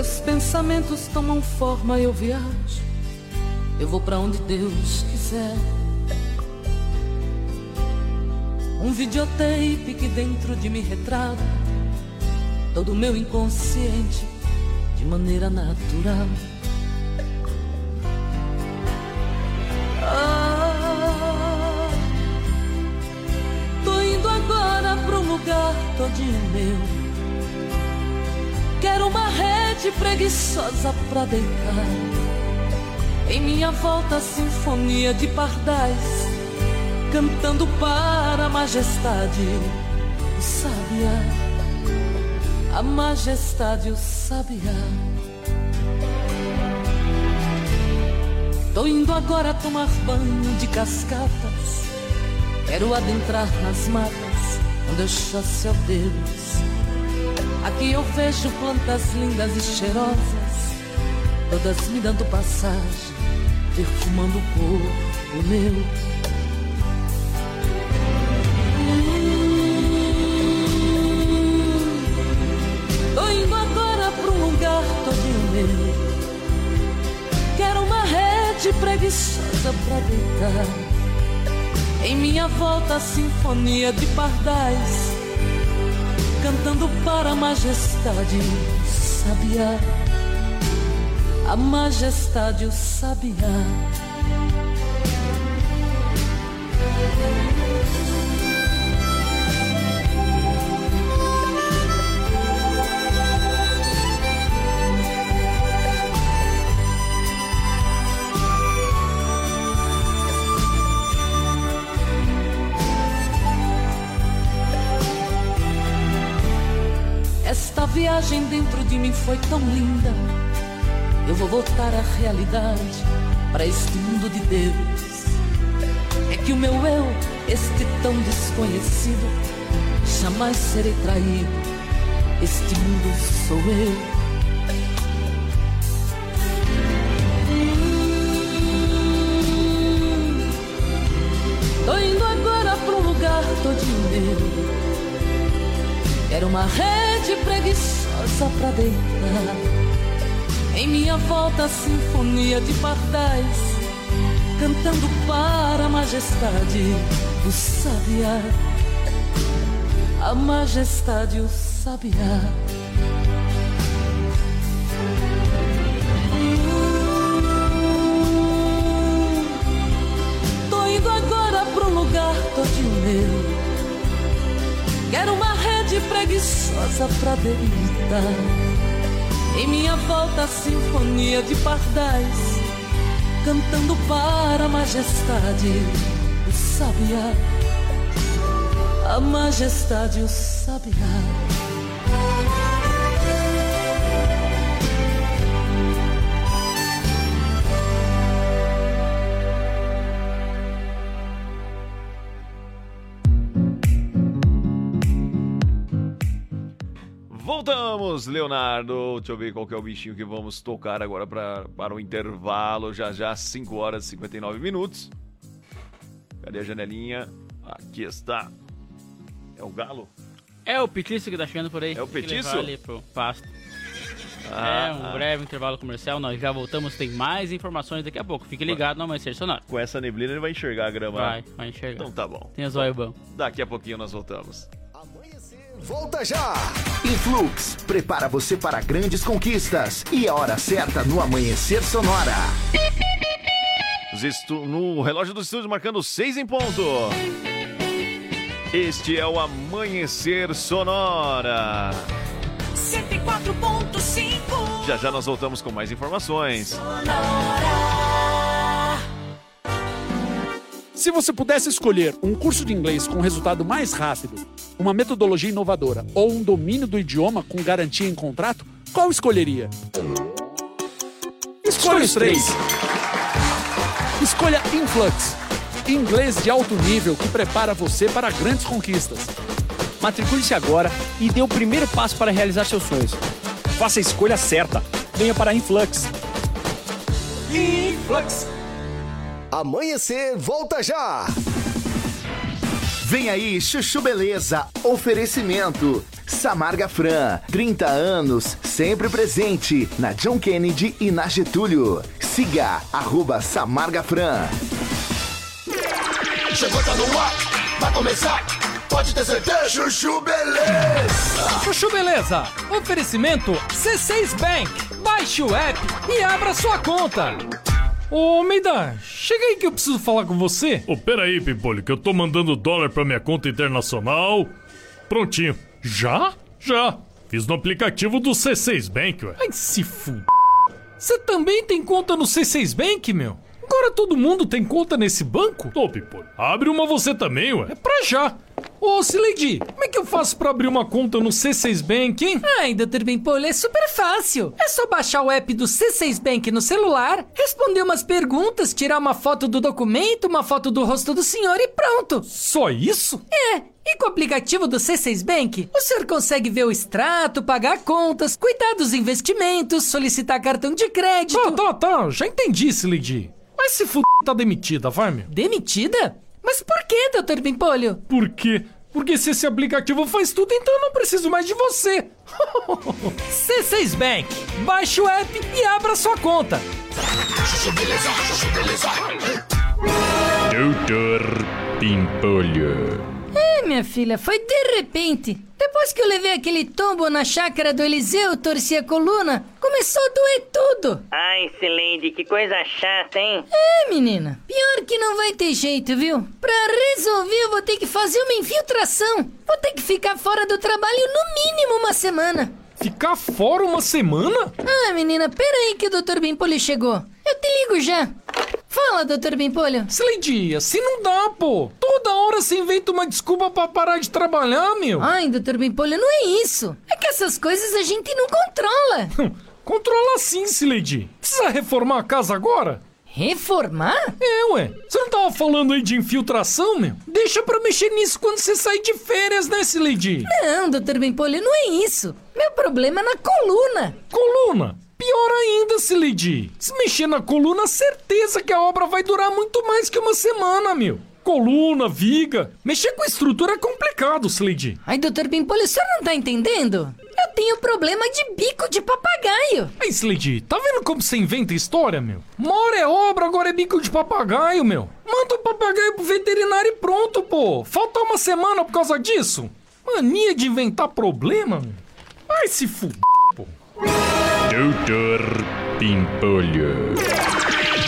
Meus pensamentos tomam forma, eu viajo. Eu vou para onde Deus quiser. Um videotape que dentro de mim retrata todo o meu inconsciente de maneira natural. Ah, tô indo agora pra um lugar todinho meu Quero uma rede preguiçosa pra deitar. Em minha volta, a sinfonia de pardais, cantando para a majestade, o sabiá. A majestade, o sabiá. Tô indo agora tomar banho de cascatas. Quero adentrar nas matas, onde eu chasse ao Deus Aqui eu vejo plantas lindas e cheirosas, todas me dando passagem, perfumando o corpo meu. Quero uma rede preguiçosa pra deitar. Em minha volta, a sinfonia de pardais cantando para a majestade sabiá. A majestade o sabiá. Viagem dentro de mim foi tão linda. Eu vou voltar à realidade, para este mundo de Deus. É que o meu eu, este tão desconhecido, jamais serei traído. Este mundo sou eu. Tô indo agora pra um lugar todinho meu. Quero uma rede preguiçosa pra deitar. Em minha volta, a sinfonia de pardais, cantando para a majestade do sabiá. A majestade, o sabiá. Preguiçosa pra deitar. Em minha volta, a sinfonia de pardais, cantando para a majestade, o sabiá. A majestade, o sabiá. Voltamos, Leonardo. Deixa eu ver qual que é o bichinho que vamos tocar agora pra, para o intervalo. Já já, 5 horas e 59 minutos. Cadê a janelinha? Aqui está. É o galo? É o petiço que tá chegando por aí. É o petiço? ali pro pasto. Ah, é, um ah. breve intervalo comercial. Nós já voltamos, tem mais informações daqui a pouco. Fique ligado no Amanhecer Sonoro. Com essa neblina ele vai enxergar a grama. Vai, vai enxergar. Então tá bom. Tem as olhos bom. Daqui a pouquinho nós voltamos. Volta já! Influx prepara você para grandes conquistas e a hora certa no Amanhecer Sonora. Estu- No relógio do estúdio marcando 6 em ponto. Este é o Amanhecer Sonora. 104.5 Já já nós voltamos com mais informações. Se você pudesse escolher um curso de inglês com resultado mais rápido, uma metodologia inovadora ou um domínio do idioma com garantia em contrato, qual escolheria? Escolha os três. Escolha Influx, inglês de alto nível que prepara você para grandes conquistas. Matricule-se agora e dê o primeiro passo para realizar seus sonhos. Faça a escolha certa. Venha para Influx. Influx. Amanhecer, volta já! Vem aí, Chuchu Beleza, oferecimento. Samarga Fran, 30 anos, sempre presente na John Kennedy e na Getúlio. Siga, arroba Samarga Fran. Chegou, tá no ar, vai começar. Pode ter certeza, Chuchu Beleza. Chuchu Beleza, oferecimento C6 Bank. Baixe o app e abra sua conta. Ô, Meida, chega aí que eu preciso falar com você. Ô, peraí, Pimpolho, que eu tô mandando dólar pra minha conta internacional. Prontinho. Já? Já. Fiz no aplicativo do C6 Bank, ué. Ai, se f... Você também tem conta no C6 Bank, meu? Agora todo mundo tem conta nesse banco? Ô, Pimpolho, abre uma você também, ué. É pra já. Ô, Sileidi, como é que eu faço pra abrir uma conta no C6 Bank, hein? Ai, Dr. Bimpolho, é super fácil. É só baixar o app do C6 Bank no celular, responder umas perguntas, tirar uma foto do documento, uma foto do rosto do senhor e pronto. Só isso? É. E com o aplicativo do C6 Bank, o senhor consegue ver o extrato, pagar contas, cuidar dos investimentos, solicitar cartão de crédito. Tá, tá, tá. Já entendi, Sileidi. Mas se f... tá demitida, vai, meu. Demitida? Mas por que, Dr. Bimpolho? Por quê? Porque se esse aplicativo faz tudo, então eu não preciso mais de você. C6 Bank. Baixe o app e abra sua conta. Doutor Pimpolho. É, minha filha, foi de repente. Depois que eu levei aquele tombo na chácara do Eliseu, torci a coluna, começou a doer tudo. Ai, Celende, que coisa chata, hein? É, menina. Pior que não vai ter jeito, viu? Pra resolver, eu vou ter que fazer uma infiltração. Vou ter que ficar fora do trabalho no mínimo uma semana. Ficar fora uma semana? Ah, menina, peraí que o Dr. Bimpolho chegou. Eu te ligo já. Fala, Dr. Bimpolho. Slade, assim não dá, pô. Toda hora você inventa uma desculpa pra parar de trabalhar, meu. Ai, Dr. Bimpolho, não é isso. É que essas coisas a gente não controla. Controla sim, Slade. Precisa reformar a casa agora? Reformar? É, ué. Você não tava falando aí de infiltração, meu? Deixa pra mexer nisso quando você sair de férias, né, Slade? Não, Dr. Bimpolho, não é isso. Meu problema é na coluna. Coluna? Pior ainda, Slade. Se mexer na coluna, certeza que a obra vai durar muito mais que uma semana, meu. Coluna, viga. Mexer com estrutura é complicado, Slade. Ai, Dr. Bimpolho, o senhor não tá entendendo? Eu tenho problema de bico de papagaio. Aí, Slade, tá vendo como você inventa história, meu? Uma hora é obra, agora é bico de papagaio, meu. Manda o papagaio pro veterinário e pronto, pô. Falta uma semana por causa disso. Mania de inventar problema, meu. Vai se fuder. Doutor Pimpolho.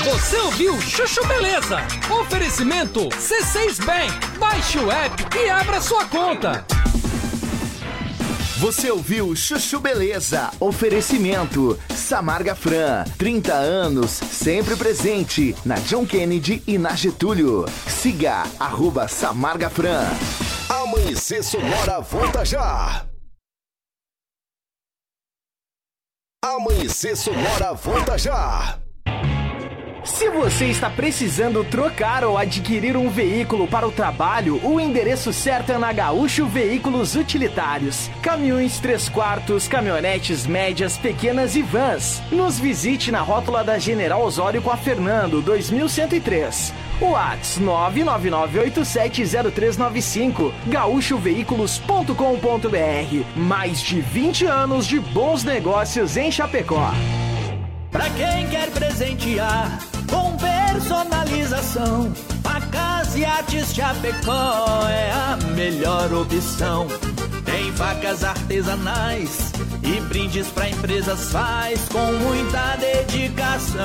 Você ouviu Chuchu Beleza? Oferecimento C6 Bank. Baixe o app e abra sua conta. Você ouviu Chuchu Beleza, oferecimento Samarga Fran, 30 anos, sempre presente na John Kennedy e na Getúlio. Siga, arroba Samarga Fran. Amanhecer Sonora volta já! Amanhecer Sonora volta já! Se você está precisando trocar ou adquirir um veículo para o trabalho, o endereço certo é na Gaúcho Veículos Utilitários. Caminhões 3 quartos, caminhonetes médias, pequenas e vans. Nos visite na rótula da General Osório com a Fernando, 2103. Whats 999870395 gaúchoveículos.com.br Mais de 20 anos de bons negócios em Chapecó. Pra quem quer presentear com personalização, facas e artes Chapecó é a melhor opção. Tem facas artesanais e brindes pra empresas faz com muita dedicação.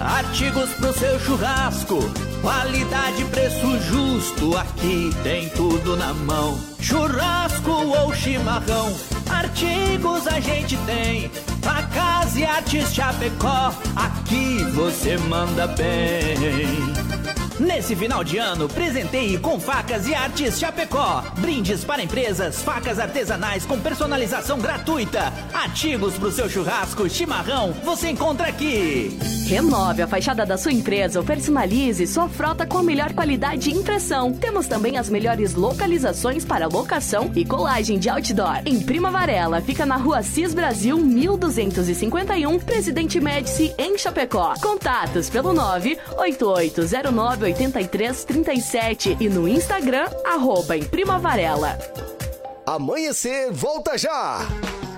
Artigos pro seu churrasco, qualidade, preço justo, aqui tem tudo na mão. Churrasco ou chimarrão, artigos a gente tem. Facas e artes Chapecó, aqui você manda bem. Nesse final de ano, presenteie com facas e artes Chapecó. Brindes para empresas, facas artesanais com personalização gratuita. Artigos para o seu churrasco, chimarrão, você encontra aqui. Renove a fachada da sua empresa ou personalize sua frota com a melhor qualidade de impressão. Temos também as melhores localizações para locação e colagem de outdoor. Em Prima Varela, fica na rua Cis Brasil 1251, Presidente Médici, em Chapecó. Contatos pelo 98809 8337 e no Instagram, arroba em Prima Varela. Amanhecer, volta já!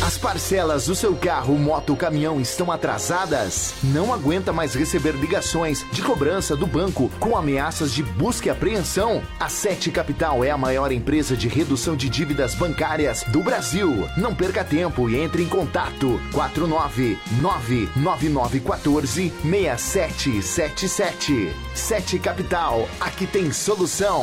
As parcelas do seu carro, moto ou caminhão estão atrasadas? Não aguenta mais receber ligações de cobrança do banco com ameaças de busca e apreensão? A Sete Capital é a maior empresa de redução de dívidas bancárias do Brasil. Não perca tempo e entre em contato 4999914 6777. Sete Capital, aqui tem solução.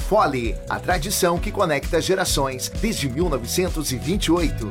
Fole, a tradição que conecta gerações desde 1928.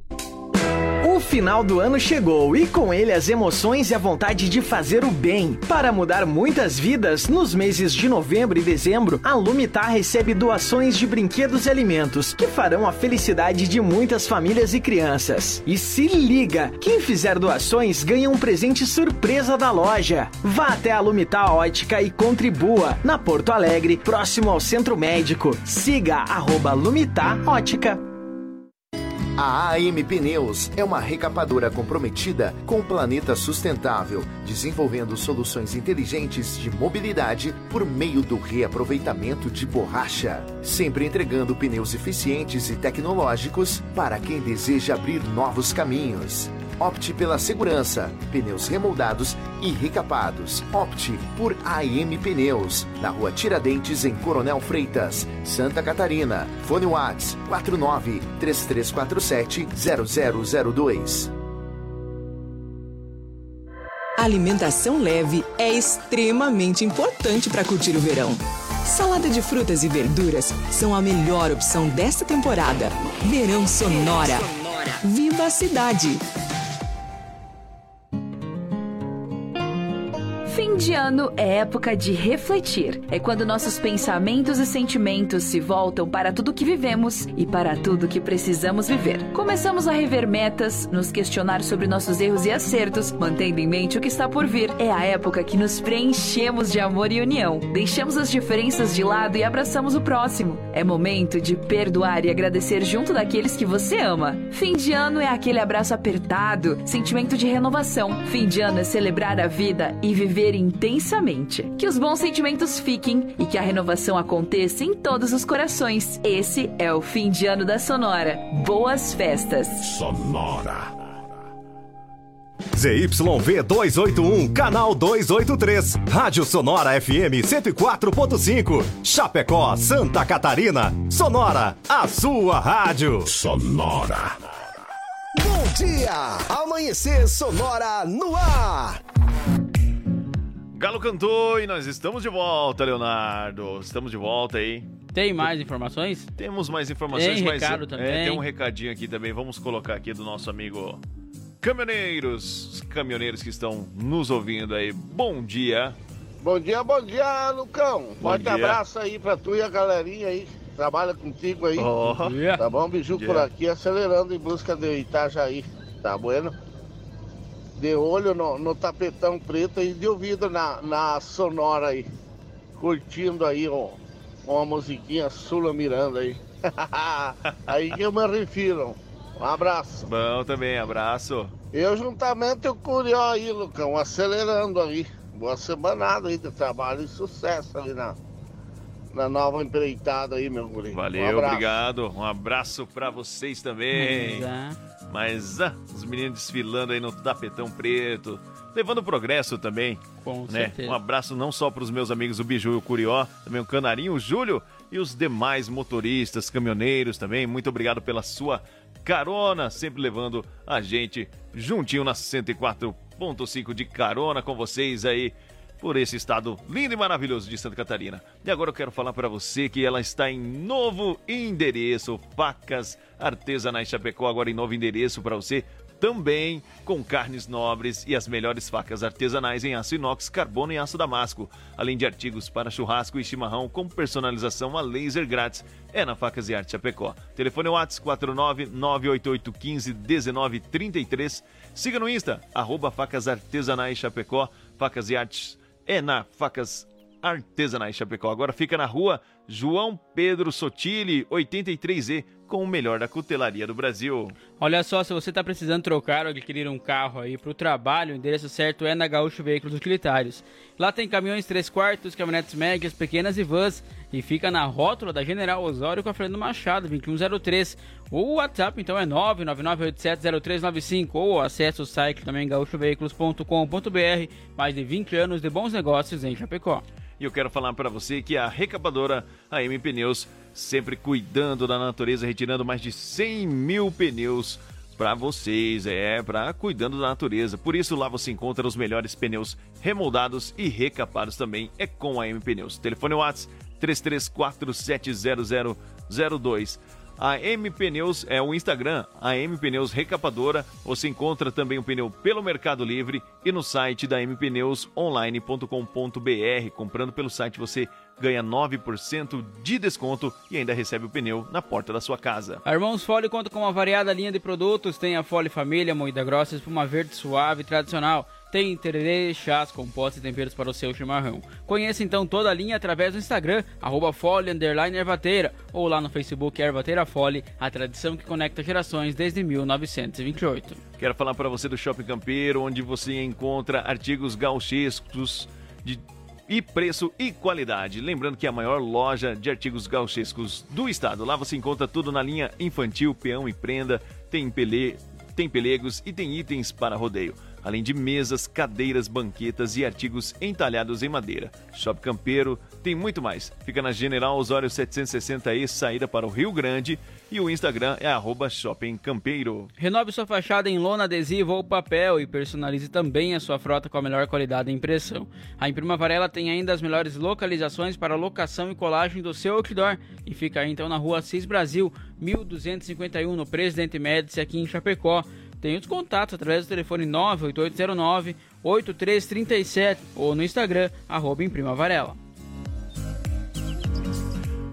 O final do ano chegou e com ele as emoções e a vontade de fazer o bem. Para mudar muitas vidas, nos meses de novembro e dezembro, a Lumitar recebe doações de brinquedos e alimentos que farão a felicidade de muitas famílias e crianças. E se liga, quem fizer doações ganha um presente surpresa da loja. Vá até a Lumitar Ótica e contribua na Porto Alegre, próximo ao Centro Médico. Siga arroba Ótica. A AM Pneus é uma recapadora comprometida com o planeta sustentável, desenvolvendo soluções inteligentes de mobilidade por meio do reaproveitamento de borracha, sempre entregando pneus eficientes e tecnológicos para quem deseja abrir novos caminhos. Opte pela segurança, pneus remoldados e recapados. Opte por AM Pneus, na rua Tiradentes, em Coronel Freitas, Santa Catarina. Fone Whats 49 3347 0002. Alimentação leve é extremamente importante para curtir o verão. Salada de frutas e verduras são a melhor opção desta temporada. Verão Sonora. Viva a cidade! Fim de ano é época de refletir. É quando nossos pensamentos e sentimentos se voltam para tudo que vivemos e para tudo que precisamos viver. Começamos a rever metas, nos questionar sobre nossos erros e acertos, mantendo em mente o que está por vir. É a época que nos preenchemos de amor e união. Deixamos as diferenças de lado e abraçamos o próximo. É momento de perdoar e agradecer junto daqueles que você ama. Fim de ano é aquele abraço apertado, sentimento de renovação. Fim de ano é celebrar a vida e viver intensamente. Que os bons sentimentos fiquem e que a renovação aconteça em todos os corações. Esse é o fim de ano da Sonora. Boas festas. Sonora. ZYV 281, canal 283. Rádio Sonora FM 104.5. Chapecó, Santa Catarina. Sonora, a sua rádio. Sonora. Bom dia! Amanhecer Sonora no ar. Galo cantou e nós estamos de volta, Leonardo. Estamos de volta aí. Tem mais informações? Temos mais informações, Tem mas recado é, também. tem um recadinho aqui também. Vamos colocar aqui do nosso amigo caminhoneiros, os caminhoneiros que estão nos ouvindo aí. Bom dia. Bom dia, bom dia, Lucão. Forte dia. abraço aí pra tu e a galerinha aí. que Trabalha contigo aí. Oh. Tá bom, biju Bom por dia. aqui, acelerando em busca de Itajaí. Tá bueno? De olho no, no tapetão preto e de ouvido na, na sonora aí. Curtindo aí ó, uma musiquinha Sula Miranda aí. aí que eu me refiro. Um abraço. Bom também, abraço. Eu juntamente o Curió aí, Lucão, acelerando aí. Boa semanada aí de trabalho e sucesso aí na, na nova empreitada aí, meu guri. Um Valeu, abraço. obrigado. Um abraço pra vocês também. Ah. Mas ah, os meninos desfilando aí no tapetão preto, levando progresso também. Com né? certeza. Um abraço não só para os meus amigos o Biju e o Curió, também o Canarinho, o Júlio e os demais motoristas, caminhoneiros também. Muito obrigado pela sua carona, sempre levando a gente juntinho na 104.5 de carona com vocês aí por esse estado lindo e maravilhoso de Santa Catarina. E agora eu quero falar para você que ela está em novo endereço, Facas Artesanais Chapecó, agora em novo endereço para você, também com carnes nobres e as melhores facas artesanais em aço inox, carbono e aço damasco, além de artigos para churrasco e chimarrão com personalização a laser grátis. É na Facas e Arte Chapecó. Telefone WhatsApp 49 988 15 19 33. Siga no Insta, arroba Facas Artesanais Chapecó, Facas e Artes é na Facas Artesanais Chapecó. Agora fica na rua João Pedro Sotile, 83E, com o melhor da cutelaria do Brasil. Olha só, se você está precisando trocar ou adquirir um carro aí para o trabalho, o endereço certo é na Gaúcho Veículos Utilitários. Lá tem caminhões 3 quartos, caminhonetes médias, pequenas e vans. E fica na rótula da General Osório com a Fernando Machado, 2103. O WhatsApp então é 999870395 ou acesse o site também gaúchoveículos.com.br. Mais de 20 anos de bons negócios em Chapecó. E eu quero falar para você que a recapadora AM Pneus, sempre cuidando da natureza, retirando mais de 100 mil pneus para vocês, é, para cuidando da natureza. Por isso lá você encontra os melhores pneus remoldados e recapados também, é com a AM Pneus. Telefone WhatsApp 33470002. A M Pneus é o Instagram, a M Pneus Recapadora. Você encontra também o pneu pelo Mercado Livre e no site da mpneusonline.com.br. Comprando pelo site você ganha 9% de desconto e ainda recebe o pneu na porta da sua casa. A Irmãos Fole conta com uma variada linha de produtos. Tem a Fole Família, moída grossa, espuma verde suave tradicional. Tem tererê, chás, compostos e temperos para o seu chimarrão. Conheça então toda a linha através do Instagram, arroba Fole, underline Ervateira, ou lá no Facebook Ervateira Fole, a tradição que conecta gerações desde 1928. Quero falar para você do Shopping Campeiro, onde você encontra artigos gauchescos de e preço e qualidade. Lembrando que é a maior loja de artigos gauchescos do estado. Lá você encontra tudo na linha infantil, peão e prenda, tem, pele, tem pelegos e tem itens para rodeio. Além de mesas, cadeiras, banquetas e artigos entalhados em madeira. Shopping Campeiro tem muito mais. Fica na General Osório 760E, saída para o Rio Grande. E o Instagram é arroba Shopping Campeiro. Renove sua fachada em lona adesiva ou papel e personalize também a sua frota com a melhor qualidade de impressão. A Imprima Varela tem ainda as melhores localizações para locação e colagem do seu outdoor e fica então na rua Cis Brasil, 1251, no Presidente Médici, aqui em Chapecó. Tem os contatos através do telefone 98809 8337 ou no Instagram, arroba Imprima Varela.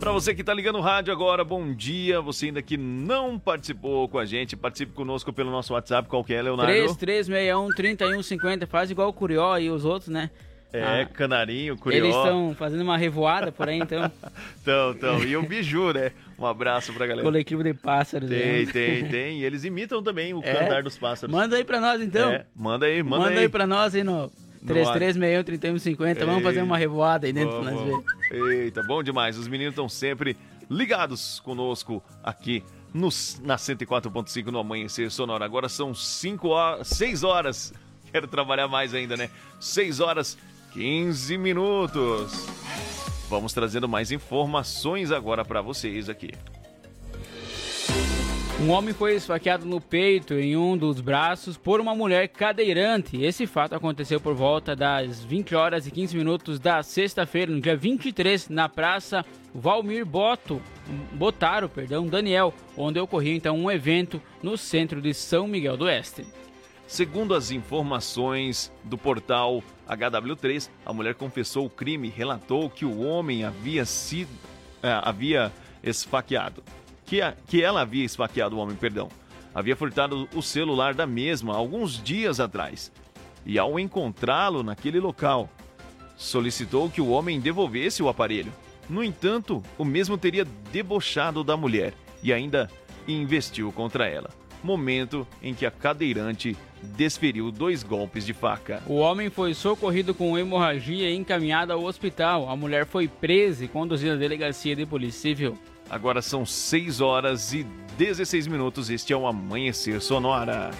Para você que está ligando o rádio agora, bom dia. Você ainda que não participou com a gente, participe conosco pelo nosso WhatsApp. Qual que é, Leonardo? 3361-3150. Faz igual o Curió e os outros, né? É, Ah, Canarinho, Curió. Eles estão fazendo uma revoada por aí, então. Então, então. E o Biju, né? Um abraço pra galera. Coletivo de pássaros. Tem, né? tem, tem. E eles imitam também o É. cantar dos pássaros. Manda aí pra nós, então. É, manda aí, manda, Manda, aí. pra nós aí no 3361-3150. Vamos fazer uma revoada aí dentro pra nós ver. Vamos. Eita, bom demais. Os meninos estão sempre ligados conosco aqui no, na 104.5 no Amanhecer Sonora. Agora são 5 horas, 6 horas. Quero trabalhar mais ainda, né? 6 horas, 15 minutos. Vamos trazendo mais informações agora pra vocês aqui. Um homem foi esfaqueado no peito em um dos braços por uma mulher cadeirante. Esse fato aconteceu por volta das 20 horas e 15 minutos da sexta-feira, no dia 23, na Praça Valmir Boto, Botaro, perdão, Daniel, onde ocorreu então um evento no centro de São Miguel do Oeste. Segundo as informações do portal HW3, a mulher confessou o crime e relatou que o homem havia sido eh, havia esfaqueado, que, a- que ela havia esfaqueado o homem, perdão, havia furtado o celular da mesma alguns dias atrás. E ao encontrá-lo naquele local, solicitou que o homem devolvesse o aparelho. No entanto, o mesmo teria debochado da mulher e ainda investiu contra ela. Momento em que a cadeirante desferiu dois golpes de faca. O homem foi socorrido com hemorragia e encaminhado ao hospital. A mulher foi presa e conduzida à delegacia de polícia civil. Agora são 6 horas e 16 minutos. Este é o Amanhecer Sonora.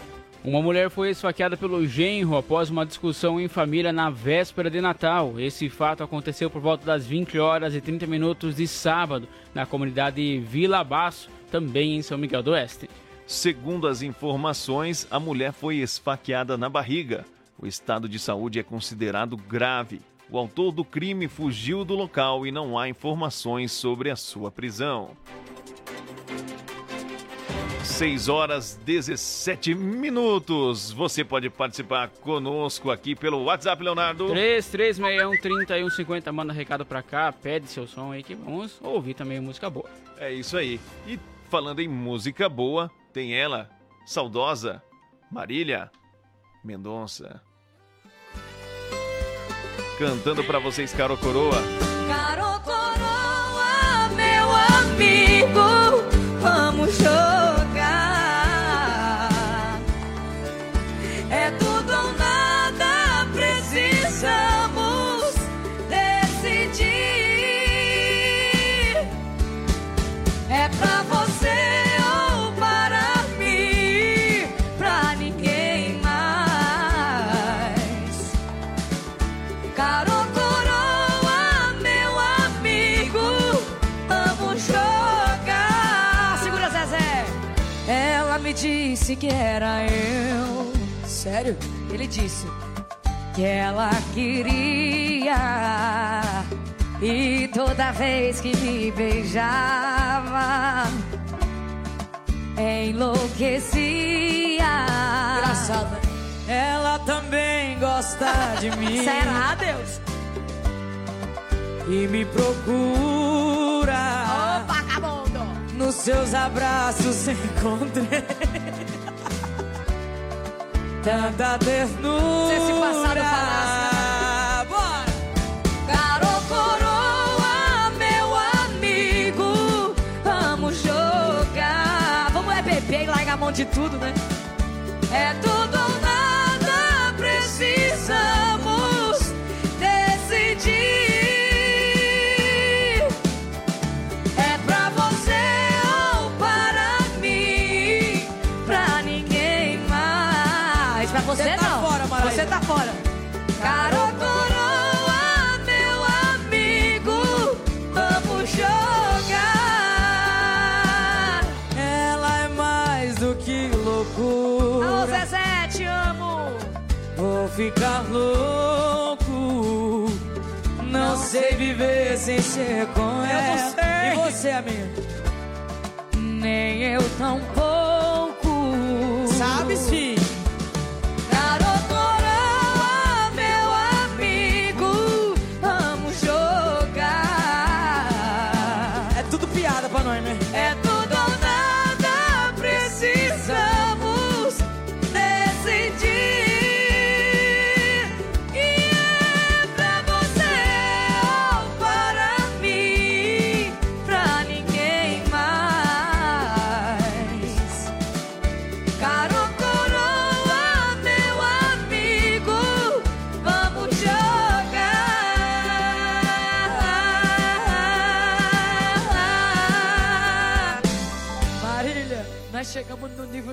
Uma mulher foi esfaqueada pelo genro após uma discussão em família na véspera de Natal. Esse fato aconteceu por volta das 20 horas e 30 minutos de sábado, na comunidade Vila Baço, também em São Miguel do Oeste. Segundo as informações, a mulher foi esfaqueada na barriga. O estado de saúde é considerado grave. O autor do crime fugiu do local e não há informações sobre a sua prisão. 6 horas 17 minutos. Você pode participar conosco aqui pelo WhatsApp, Leonardo. 3361-3150, manda recado pra cá, pede seu som aí que vamos ouvir também música boa. É isso aí. E falando em música boa, tem ela, saudosa, Marília Mendonça. Cantando pra vocês, Caro Coroa. Caro coroa, meu amigo, disse que era eu. Sério? Ele disse que ela queria. E toda vez que me beijava, enlouquecia. Engraçado, né? Ela também gosta de mim. Será, Deus? E me procura. Nos seus abraços encontrei. Tanta ternura. Se esse passado é mão de tudo, né? É tudo ficar louco. Não sei viver sem ser com ela. E você, amigo? Nem eu tão pouco. Sabe sim.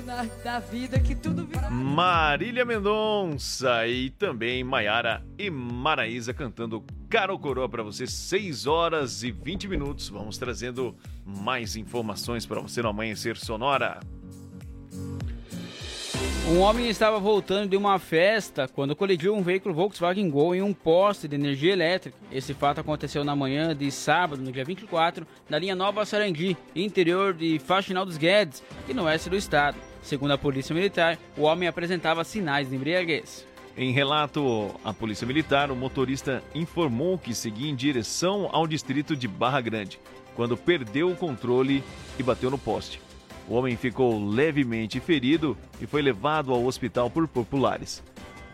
Na, da vida que tudo vira. Marília Mendonça e também Maiara e Maraísa cantando Caro Coroa para você, 6 horas e 20 minutos. Vamos trazendo mais informações para você no Amanhecer Sonora. Um homem estava voltando de uma festa quando colidiu um veículo Volkswagen Gol em um poste de energia elétrica. Esse fato aconteceu na manhã de sábado, no dia 24, na linha Nova Sarandi, interior de Faxinal dos Guedes, e no oeste do estado. Segundo a polícia militar, o homem apresentava sinais de embriaguez. Em relato à Polícia Militar, o motorista informou que seguia em direção ao distrito de Barra Grande, quando perdeu o controle e bateu no poste. O homem ficou levemente ferido e foi levado ao hospital por populares.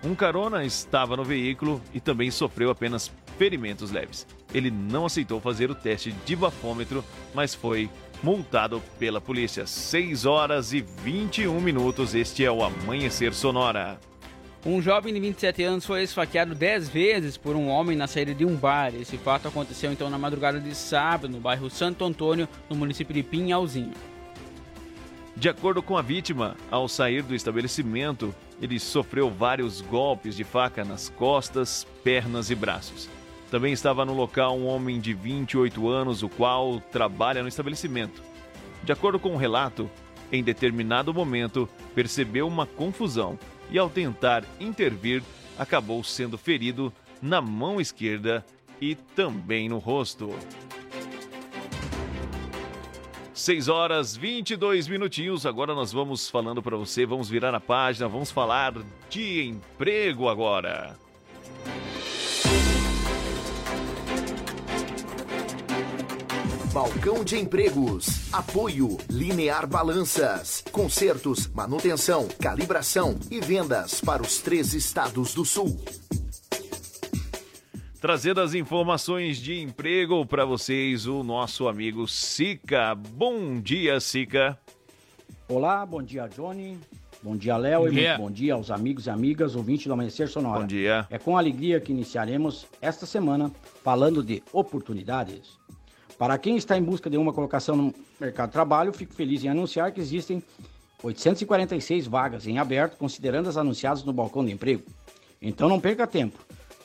Um carona estava no veículo e também sofreu apenas ferimentos leves. Ele não aceitou fazer o teste de bafômetro, mas foi multado pela polícia. 6 horas e 21 minutos. Este é o Amanhecer Sonora. Um jovem de 27 anos foi esfaqueado 10 vezes por um homem na saída de um bar. Esse fato aconteceu então na madrugada de sábado, no bairro Santo Antônio, no município de Pinhalzinho. De acordo com a vítima, ao sair do estabelecimento, ele sofreu vários golpes de faca nas costas, pernas e braços. Também estava no local um homem de 28 anos, o qual trabalha no estabelecimento. De acordo com o relato, em determinado momento percebeu uma confusão e, ao tentar intervir, acabou sendo ferido na mão esquerda e também no rosto. 6 horas 22 minutinhos. Agora nós vamos falando para você, vamos virar a página, vamos falar de emprego agora. Balcão de Empregos. Apoio Linear Balanças. Consertos, manutenção, calibração e vendas para os três estados do sul. Trazendo as informações de emprego para vocês, o nosso amigo Sica. Bom dia, Sica. Olá, bom dia, Johnny. Bom dia, Léo. Bom E muito bom dia aos amigos e amigas ouvintes do Amanhecer Sonora. Bom dia. É com alegria que iniciaremos esta semana falando de oportunidades. Para quem está em busca de uma colocação no mercado de trabalho, fico feliz em anunciar que existem 846 vagas em aberto, considerando as anunciadas no balcão de emprego. Então não perca tempo.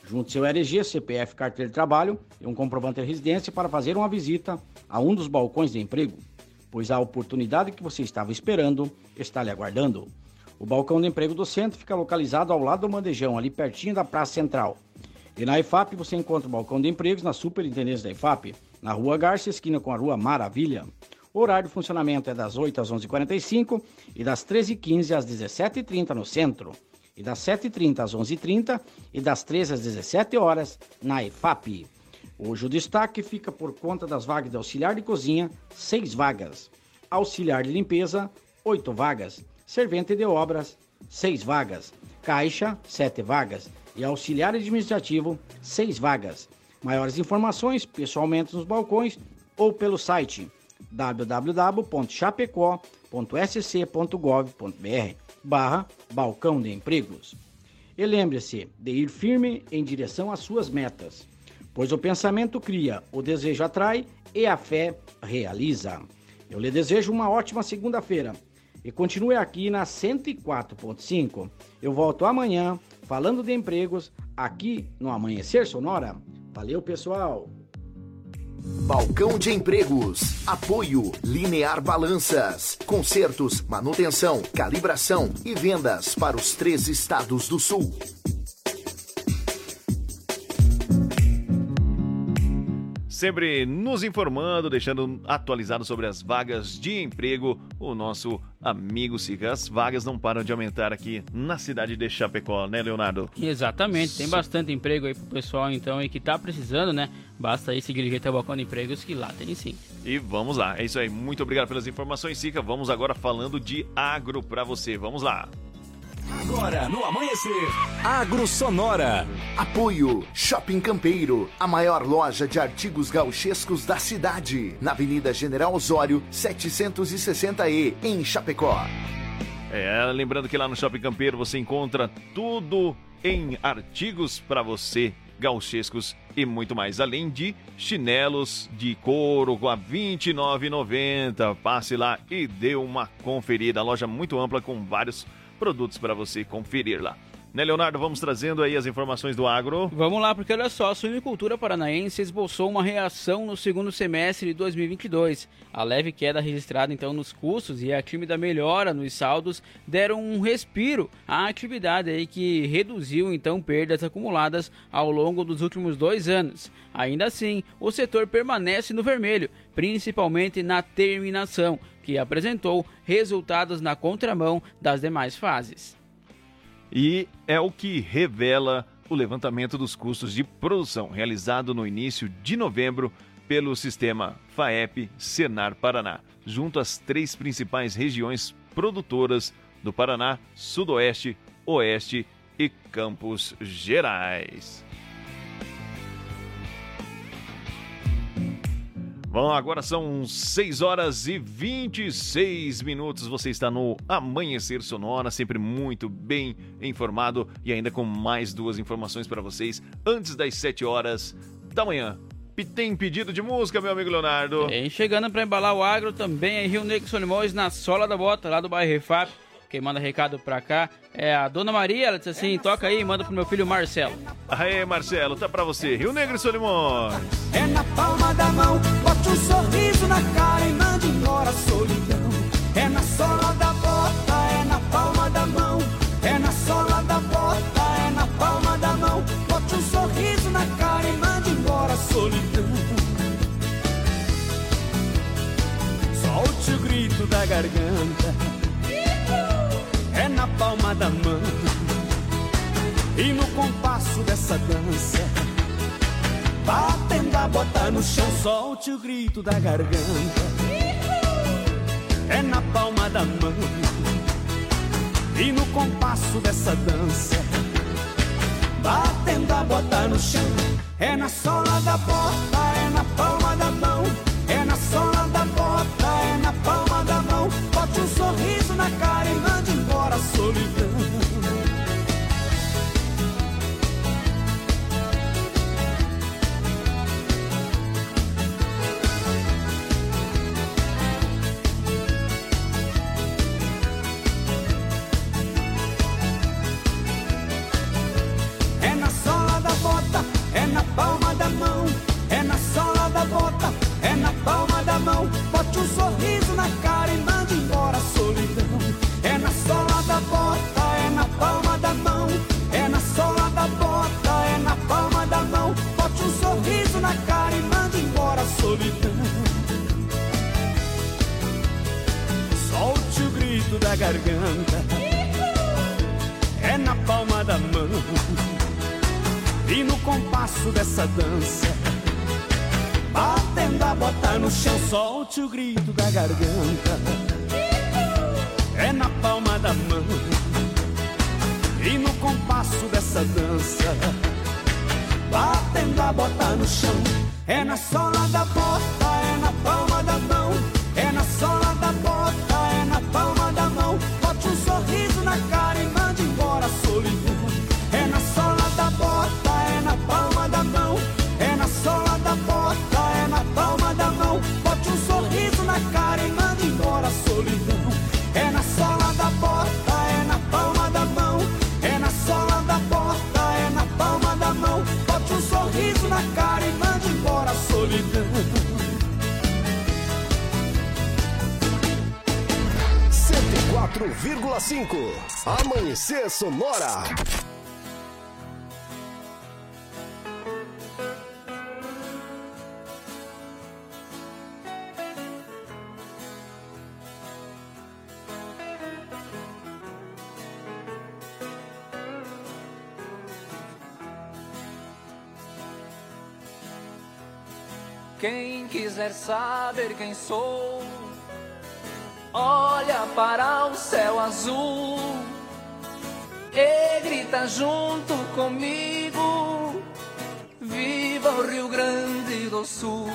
Junte seu RG, CPF, carteira de trabalho e um comprovante de residência para fazer uma visita a um dos balcões de emprego, pois a oportunidade que você estava esperando está lhe aguardando. O balcão de emprego do centro fica localizado ao lado do Mandejão, ali pertinho da Praça Central. E na IFAP você encontra o balcão de empregos na Superintendência da IFAP, na Rua Garça, esquina com a Rua Maravilha. O horário de funcionamento é das 8 às 11h45 e das 13h15 às 17h30 no centro. E das 7h30 às 11h30 e das 13 às 17 horas na EFAP. Hoje o destaque fica por conta das vagas de auxiliar de cozinha, 6 vagas. Auxiliar de limpeza, 8 vagas. Servente de obras, 6 vagas. Caixa, 7 vagas. E auxiliar administrativo, 6 vagas. Maiores informações pessoalmente nos balcões ou pelo site www.chapecó.sc.gov.br barra balcão de empregos. E lembre-se de ir firme em direção às suas metas, pois o pensamento cria, o desejo atrai e a fé realiza. Eu lhe desejo uma ótima segunda-feira e continue aqui na 104.5. Eu volto amanhã falando de empregos aqui no Amanhecer Sonora. Valeu, pessoal! Balcão de Empregos. Apoio Linear Balanças. Consertos, manutenção, calibração e vendas para os três estados do sul. Sempre nos informando, deixando atualizado sobre as vagas de emprego, o nosso amigo Sica. As vagas não param de aumentar aqui na cidade de Chapecó, né, Leonardo? Exatamente, tem bastante emprego aí pro pessoal então e que tá precisando, né? Basta aí se dirigir até o balcão de empregos que lá tem sim. E vamos lá, é isso aí. Muito obrigado pelas informações, Sica. Vamos agora falando de agro pra você. Vamos lá. Agora no Amanhecer, Agro Sonora. Apoio Shopping Campeiro, a maior loja de artigos gauchescos da cidade, na Avenida General Osório, 760E, em Chapecó. É, lembrando que lá no Shopping Campeiro você encontra tudo em artigos para você, gauchescos e muito mais. Além de chinelos de couro a R$ 29,90. Passe lá e dê uma conferida. Loja muito ampla com vários produtos para você conferir lá. Né, Leonardo? Vamos trazendo aí as informações do agro. Vamos lá, porque olha só, a suinicultura paranaense esboçou uma reação no segundo semestre de 2022. A leve queda registrada então nos custos e a tímida melhora nos saldos deram um respiro à atividade aí que reduziu então perdas acumuladas ao longo dos últimos dois anos. Ainda assim, o setor permanece no vermelho, principalmente na terminação, que apresentou resultados na contramão das demais fases. E é o que revela o levantamento dos custos de produção realizado no início de novembro pelo sistema FAEP Senar Paraná, junto às três principais regiões produtoras do Paraná, Sudoeste, Oeste e Campos Gerais. Bom, agora são 6 horas e 26 minutos. Você está no Amanhecer Sonora, sempre muito bem informado e ainda com mais duas informações para vocês antes das 7 horas da manhã. Tem pedido de música, meu amigo Leonardo? Tem chegando para embalar o agro também é Rio Negro Solimões na sola da bota, lá do bairro Refap. Quem manda recado pra cá é a Dona Maria, ela disse assim, toca aí e manda pro meu filho Marcelo. Aê, Marcelo, tá pra você. Rio Negro e Solimões. É na palma da mão, bote um sorriso na cara e mande embora a solidão. É na sola da bota, é na palma da mão. É na sola da bota, é na palma da mão. Bote um sorriso na cara e mande embora a solidão. Solte o grito da garganta. É na palma da mão. E no compasso dessa dança. Batendo a bota no chão, solte o grito da garganta. É na palma da mão. E no compasso dessa dança. Batendo a bota no chão. É na sola da bota, é na palma da mão. Na palma da mão. É na sola da bota, é na palma da mão. Bote um sorriso na cara e mande embora a solidão. É na sola da bota, é na palma da mão. É na sola da bota, é na palma da mão. Bote um sorriso na cara e mande embora a solidão. Solte o grito da garganta. Compasso dessa dança, batendo a bota no chão, solte o grito da garganta. É na palma da mão. E no compasso dessa dança, batendo a bota no chão. É na sola da bota, é na palma 104,5 Amanhecer Sonora. Quem quiser saber quem sou, olha para o céu azul e grita junto comigo: Viva o Rio Grande do Sul!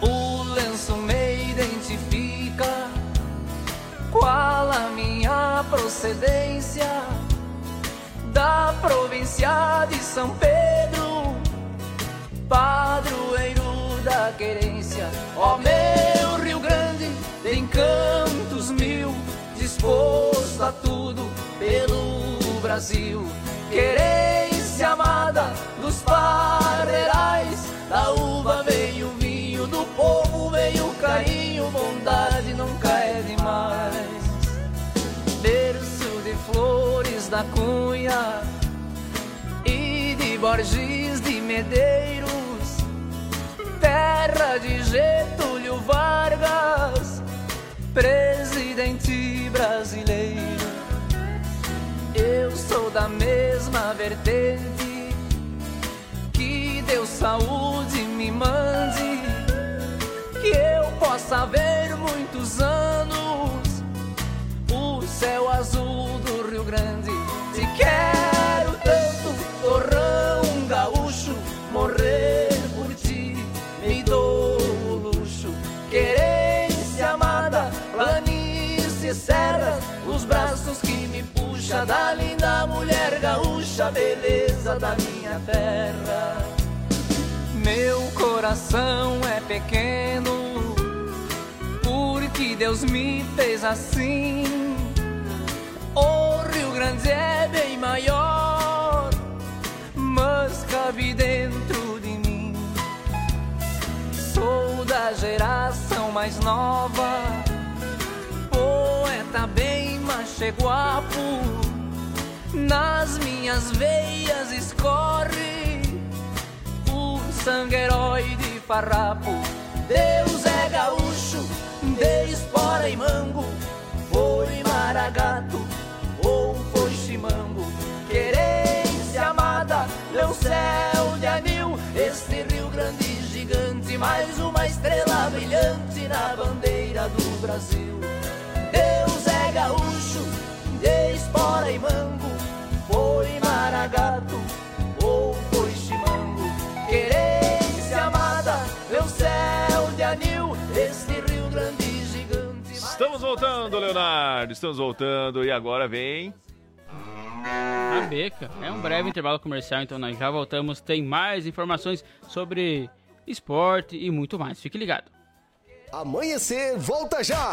O lenço me identifica qual a minha procedência da província de São Pedro, padroeiro da querência. Oh, meu encantos mil, disposto a tudo pelo Brasil. Querência amada dos parreirais, da uva veio o vinho, do povo veio o carinho, bondade nunca é demais. Berço de flores da cunha e de Borges de Medeiros, terra de Getúlio Vargas, presidente brasileiro. Eu sou da mesma vertente, que Deus saúde me mande, que eu possa ver muitos anos o céu azul do Rio Grande. Da linda mulher gaúcha, beleza da minha terra. Meu coração é pequeno, porque Deus me fez assim. O Rio Grande é bem maior, mas cabe dentro de mim. Sou da geração mais nova, poeta bem macheguapo. Nas minhas veias escorre o sangue herói de farrapo. Deus é gaúcho, de espora e mango, foi maragato ou foi chimango. Querência amada, meu céu de anil, este Rio Grande gigante, mais uma estrela brilhante na bandeira do Brasil. Espora e mango, foi maragato ou foi chimango. Querência amada, meu céu de anil, este Rio Grande gigante. Estamos voltando, Leonardo. Estamos voltando. E agora vem. A beca. É um breve intervalo comercial, então nós já voltamos. Tem mais informações sobre esporte e muito mais. Fique ligado. Amanhecer, volta já!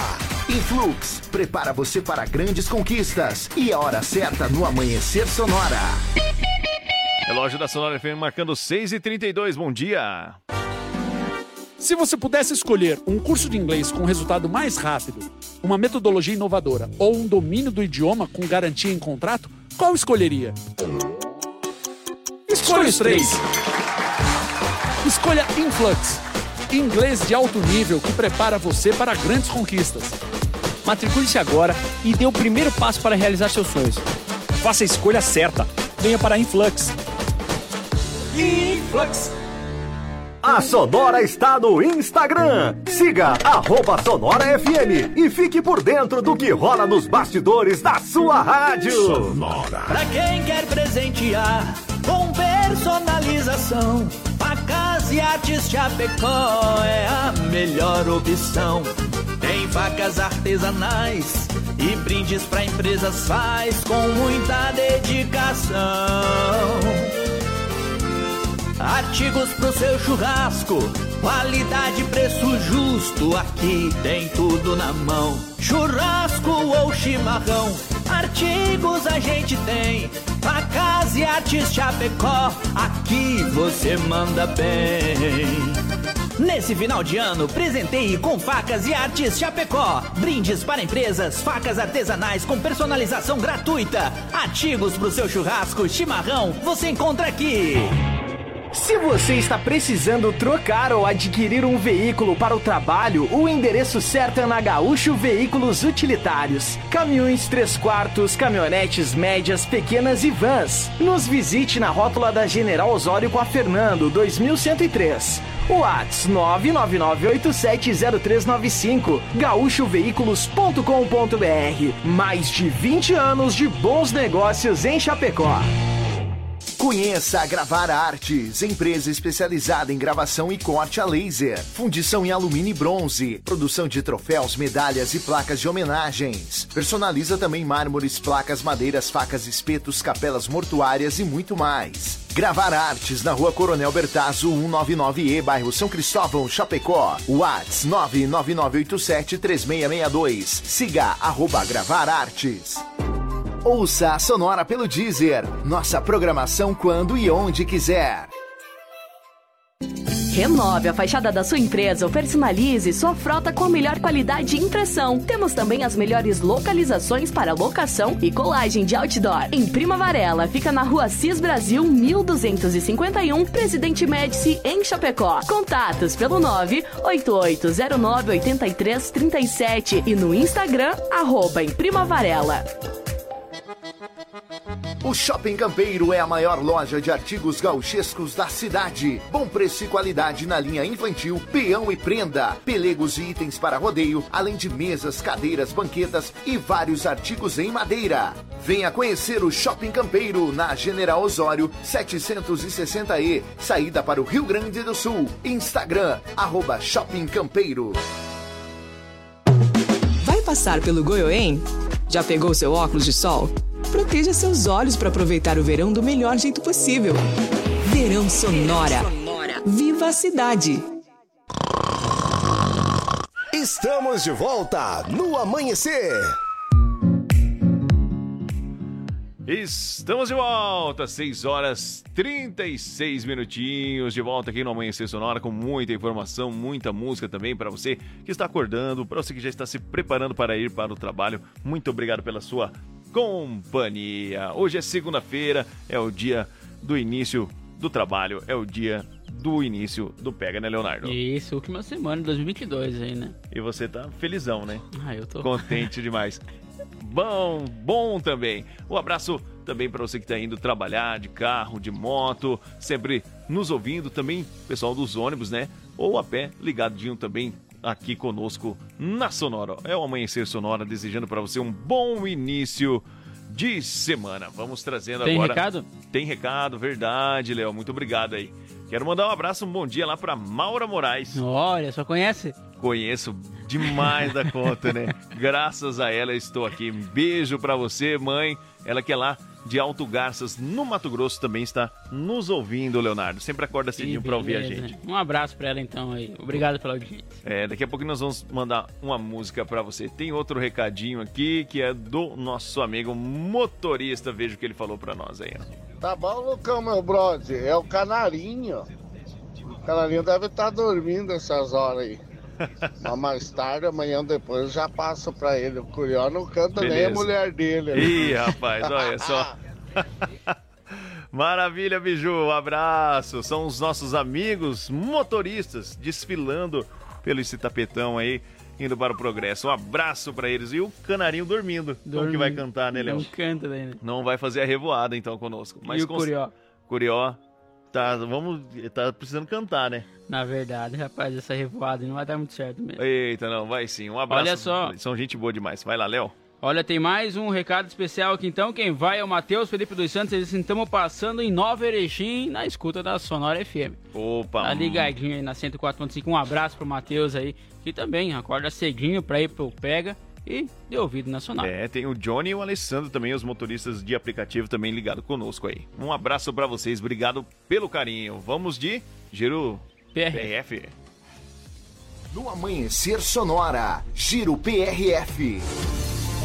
Influx prepara você para grandes conquistas e a hora certa no Amanhecer Sonora. Relógio da Sonora FM marcando 6h32. Bom dia. Se você pudesse escolher um curso de inglês com resultado mais rápido, uma metodologia inovadora ou um domínio do idioma com garantia em contrato, qual escolheria? Escolha os três. Escolha Influx, inglês de alto nível que prepara você para grandes conquistas. Matricule-se agora e dê o primeiro passo para realizar seus sonhos. Faça a escolha certa. Venha para a Influx. Influx. A Sonora está no Instagram. Siga arroba Sonora FM e fique por dentro do que rola nos bastidores da sua rádio. Sonora. Pra quem quer presentear com personalização, facas e artes Chapecó é a melhor opção. Tem facas artesanais e brindes pra empresas faz com muita dedicação. Artigos pro seu churrasco, qualidade, preço justo, aqui tem tudo na mão. Churrasco ou chimarrão, artigos a gente tem. Facas e artes Chapecó, aqui você manda bem. Nesse final de ano, presenteie com facas e artes Chapecó. Brindes para empresas, facas artesanais com personalização gratuita. Artigos pro seu churrasco, chimarrão, você encontra aqui. Se você está precisando trocar ou adquirir um veículo para o trabalho, o endereço certo é na Gaúcho Veículos Utilitários. Caminhões 3 quartos, caminhonetes médias, pequenas e vans. Nos visite na rótula da General Osório com a Fernando, 2103. Whats 999870395 gaúchoveículos.com.br Mais de 20 anos de bons negócios em Chapecó. Conheça a Gravar Artes, empresa especializada em gravação e corte a laser, fundição em alumínio e bronze, produção de troféus, medalhas e placas de homenagens. Personaliza também mármores, placas, madeiras, facas, espetos, capelas mortuárias e muito mais. Gravar Artes na rua Coronel Bertazzo 199E, bairro São Cristóvão, Chapecó. Whats 999873662. Siga arroba Gravar Artes. Ouça a Sonora pelo Deezer. Nossa programação quando e onde quiser. Renove a fachada da sua empresa ou personalize sua frota com a melhor qualidade de impressão. Temos também as melhores localizações para locação e colagem de outdoor. Em Prima Varela, fica na rua Cis Brasil 1251, Presidente Médici, em Chapecó. Contatos pelo 988098337 e no Instagram, arroba em Prima Varela. O Shopping Campeiro é a maior loja de artigos gauchescos da cidade. Bom preço e qualidade na linha infantil, peão e prenda, pelegos e itens para rodeio, além de mesas, cadeiras, banquetas e vários artigos em madeira. Venha conhecer o Shopping Campeiro na General Osório 760E, saída para o Rio Grande do Sul. Instagram, arroba Shopping Campeiro. Vai passar pelo Goiôem? Já pegou seu óculos de sol? Proteja seus olhos para aproveitar o verão do melhor jeito possível. Verão Sonora. Viva a cidade! Estamos de volta no amanhecer. Estamos de volta, 6 horas 36 minutinhos, de volta aqui no Amanhecer Sonora com muita informação, muita música também para você que está acordando, para você que já está se preparando para ir para o trabalho. Muito obrigado pela sua companhia. Hoje é segunda-feira, é o dia do início do trabalho, é o dia do início do Pega, né, Leonardo? Isso, última semana de 2022 aí, né? E você tá felizão, né? Ah, eu tô. Contente demais. Bom, bom também. Um abraço também para você que está indo trabalhar de carro, de moto, sempre nos ouvindo, também pessoal dos ônibus, né? Ou a pé, ligadinho também aqui conosco na Sonora. É o Amanhecer Sonora, desejando para você um bom início de semana. Vamos trazendo Tem agora. recado? Tem recado, verdade, Léo. Muito obrigado aí. Quero mandar um abraço, um bom dia lá para Maura Moraes. Olha, só conhece? Conheço demais da conta, né? Graças a ela estou aqui. Um beijo para você, mãe. Ela que é lá de Alto Garças, no Mato Grosso, também está nos ouvindo, Leonardo. Sempre acorda cedinho para ouvir a gente. Um abraço pra ela então aí. Obrigado pela audiência. É, daqui a pouco nós vamos mandar uma música para você. Tem outro recadinho aqui que é do nosso amigo motorista. Veja o que ele falou para nós aí. ó. Tá bom, Lucão, meu brother? É o canarinho. O canarinho deve estar dormindo essas horas aí. Mas mais tarde, amanhã depois, eu já passo pra ele. O Curió não canta nem a Beleza. mulher dele. né? Ih, rapaz, olha só. Maravilha, Biju, um abraço. São os nossos amigos motoristas desfilando pelo esse tapetão aí, indo para o progresso. Um abraço para eles. E o canarinho dormindo. Como que Dormindo. vai cantar, né, Léo? Não canta daí, né? Não vai fazer a revoada então conosco. Mas E o cons- Curió? Curió tá, vamos, tá precisando cantar, né? Na verdade, rapaz, essa revoada não vai dar muito certo mesmo. Eita, não, vai sim. Um abraço. Olha só. São gente boa demais. Vai lá, Léo. Olha, tem mais um recado especial aqui então. Quem vai é o Matheus Felipe dos Santos. Eles estamos passando em Nova Erechim na escuta da Sonora FM. Opa. Tá ligadinho aí na 104.5. Um abraço pro Matheus aí, que também acorda cedinho pra ir pro Pega e dê ouvido na Sonora. É, tem o Johnny e o Alessandro também, os motoristas de aplicativo também ligado conosco aí. Um abraço pra vocês, obrigado pelo carinho. Vamos de Giro PRF. No Amanhecer Sonora, Giro PRF.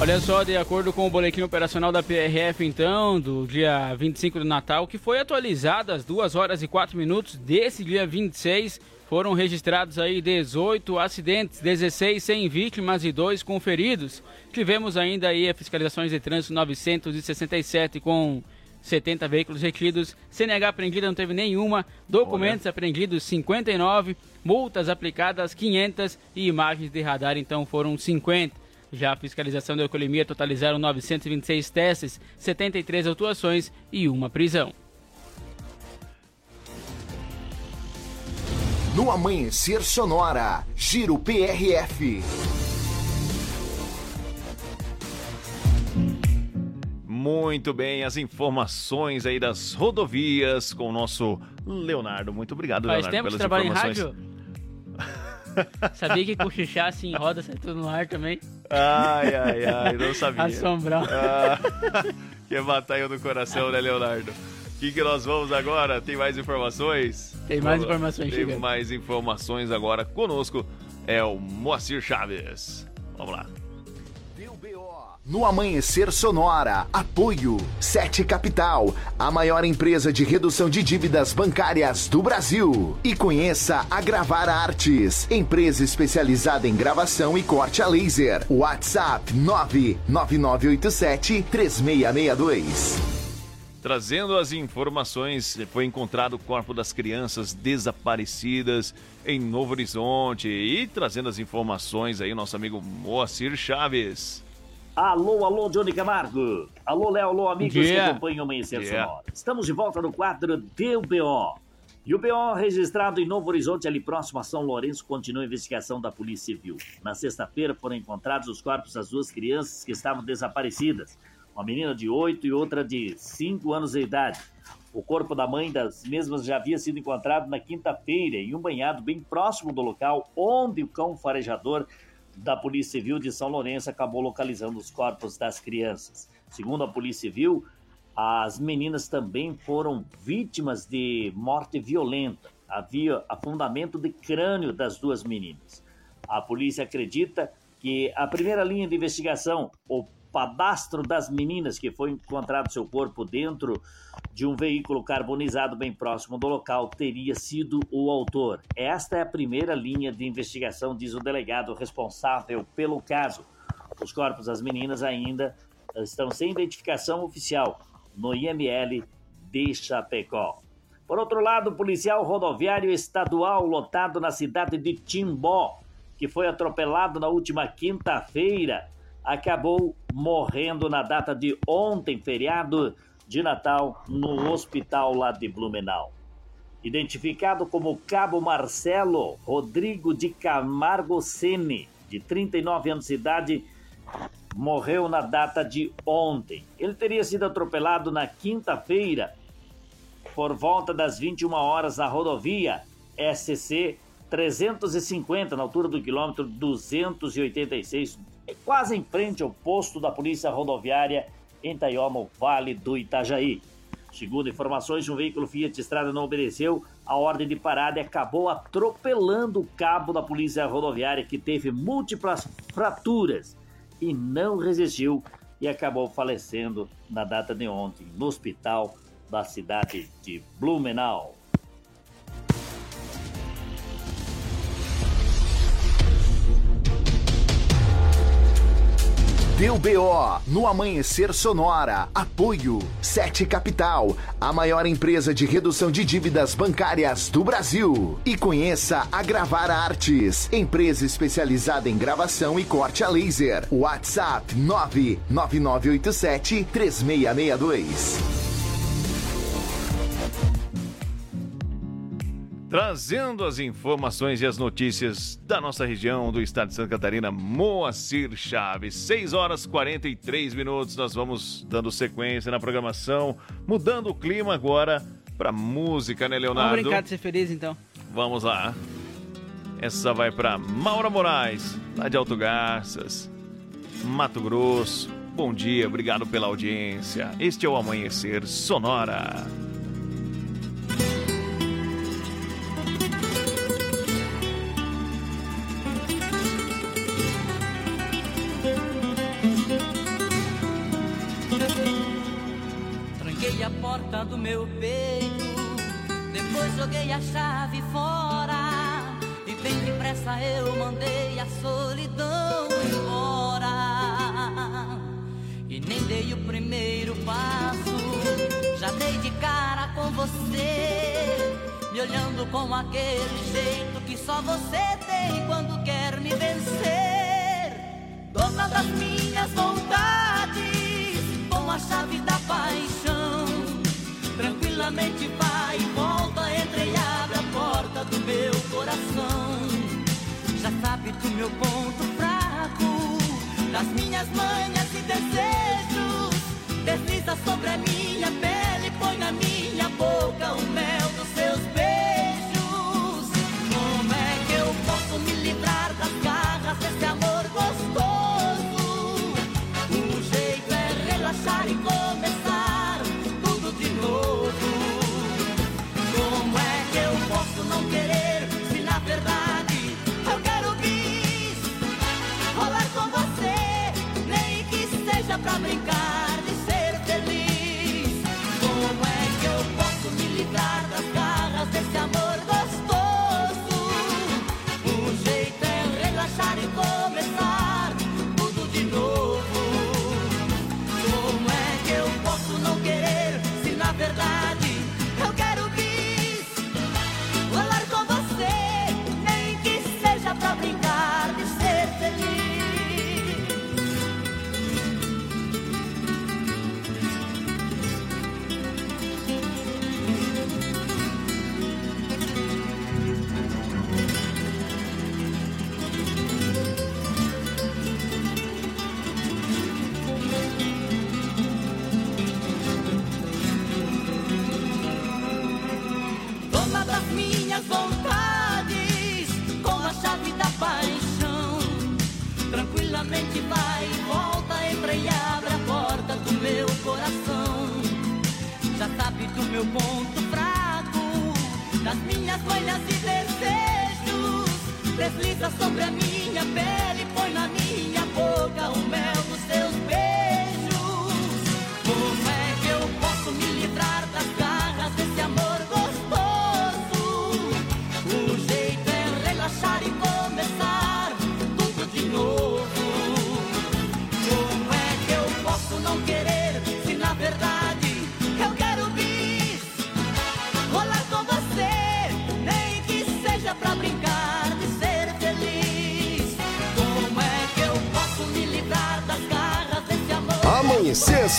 Olha só, de acordo com o boletim operacional da PRF, então, do dia 25 do Natal, que foi atualizado às 2 horas e 4 minutos desse dia 26, foram registrados aí 18 acidentes, 16 sem vítimas e 2 com feridos. Tivemos ainda aí fiscalizações de trânsito 967 com 70 veículos retidos, CNH apreendida não teve nenhuma, documentos apreendidos 59, multas aplicadas 500 e imagens de radar então foram 50. Já a fiscalização da alcoolemia totalizaram 926 testes, 73 autuações e uma prisão. No Amanhecer Sonora, Giro PRF. Muito bem, as informações aí das rodovias com o nosso Leonardo. Muito obrigado, Faz Leonardo, tempo que pelas você trabalha em informações. rádio? Sabia que cochichar assim roda sai tudo no ar também? Ai, ai, ai, não sabia. Assombral. Ah, que batalha do coração, né, Leonardo? que, que nós vamos agora? Tem mais informações? Tem mais informações Tem chegando. mais informações agora. Conosco é o Moacir Chaves. Vamos lá. No Amanhecer Sonora, apoio Sete Capital, a maior empresa de redução de dívidas bancárias do Brasil. E conheça a Gravar Artes, empresa especializada em gravação e corte a laser. WhatsApp 99987 3662. Trazendo as informações, foi encontrado o corpo das crianças desaparecidas em Novo Horizonte. E trazendo as informações aí, o nosso amigo Moacir Chaves. Alô, alô, Johnny Camargo. Alô, Léo, alô, amigos Dia. que acompanham o Amanhecer Dia. Sonora. Estamos de volta no quadro Deu BO. E o BO registrado em Novo Horizonte, ali próximo a São Lourenço, continua a investigação da Polícia Civil. Na sexta-feira foram encontrados os corpos das duas crianças que estavam desaparecidas. Uma menina de 8 e outra de 5 anos de idade. O corpo da mãe das mesmas já havia sido encontrado na quinta-feira em um banhado bem próximo do local onde o cão farejador da Polícia Civil de São Lourenço acabou localizando os corpos das crianças. Segundo a Polícia Civil, as meninas também foram vítimas de morte violenta. Havia afundamento de crânio das duas meninas. A polícia acredita que a primeira linha de investigação, o padastro das meninas que foi encontrado seu corpo dentro de um veículo carbonizado bem próximo do local, teria sido o autor. Esta é a primeira linha de investigação, diz o delegado responsável pelo caso. Os corpos das meninas ainda estão sem identificação oficial no IML de Chapecó. Por outro lado, o policial rodoviário estadual lotado na cidade de Timbó, que foi atropelado na última quinta-feira, acabou morrendo na data de ontem, feriado de Natal, no hospital lá de Blumenau. Identificado como Cabo Marcelo Rodrigo de Camargo Sene, de 39 anos de idade, morreu na data de ontem. Ele teria sido atropelado na quinta-feira, por volta das 21 horas, na rodovia SC 350, na altura do quilômetro 286, quase em frente ao posto da Polícia Rodoviária em Taioma, Vale do Itajaí. Segundo informações, um veículo Fiat Estrada não obedeceu a ordem de parada e acabou atropelando o cabo da Polícia Rodoviária, que teve múltiplas fraturas e não resistiu e acabou falecendo na data de ontem no hospital da cidade de Blumenau. Deu BO no Amanhecer Sonora. Apoio Sete Capital, a maior empresa de redução de dívidas bancárias do Brasil. E conheça a Gravar Artes, empresa especializada em gravação e corte a laser. WhatsApp 99987 3662. Trazendo as informações e as notícias da nossa região, do estado de Santa Catarina, Moacir Chaves. 6 horas 43 minutos, nós vamos dando sequência na programação, mudando o clima agora pra música, né, Leonardo? Vamos brincar de ser feliz então. Vamos lá. Essa vai pra Maura Moraes, lá de Alto Garças, Mato Grosso. Bom dia, obrigado pela audiência. Este é o Amanhecer Sonora. Do meu peito, depois joguei a chave fora. E bem depressa eu mandei a solidão embora. E nem dei o primeiro passo, já dei de cara com você. Me olhando com aquele jeito que só você tem quando quer me vencer. Dona das minhas vontades, com a chave da paixão. Tranquilamente vai e volta, entra e abre a porta do meu coração. Já sabe do meu ponto fraco, das minhas manhas e desejos. Desliza sobre a minha pele, põe na minha boca o mel dos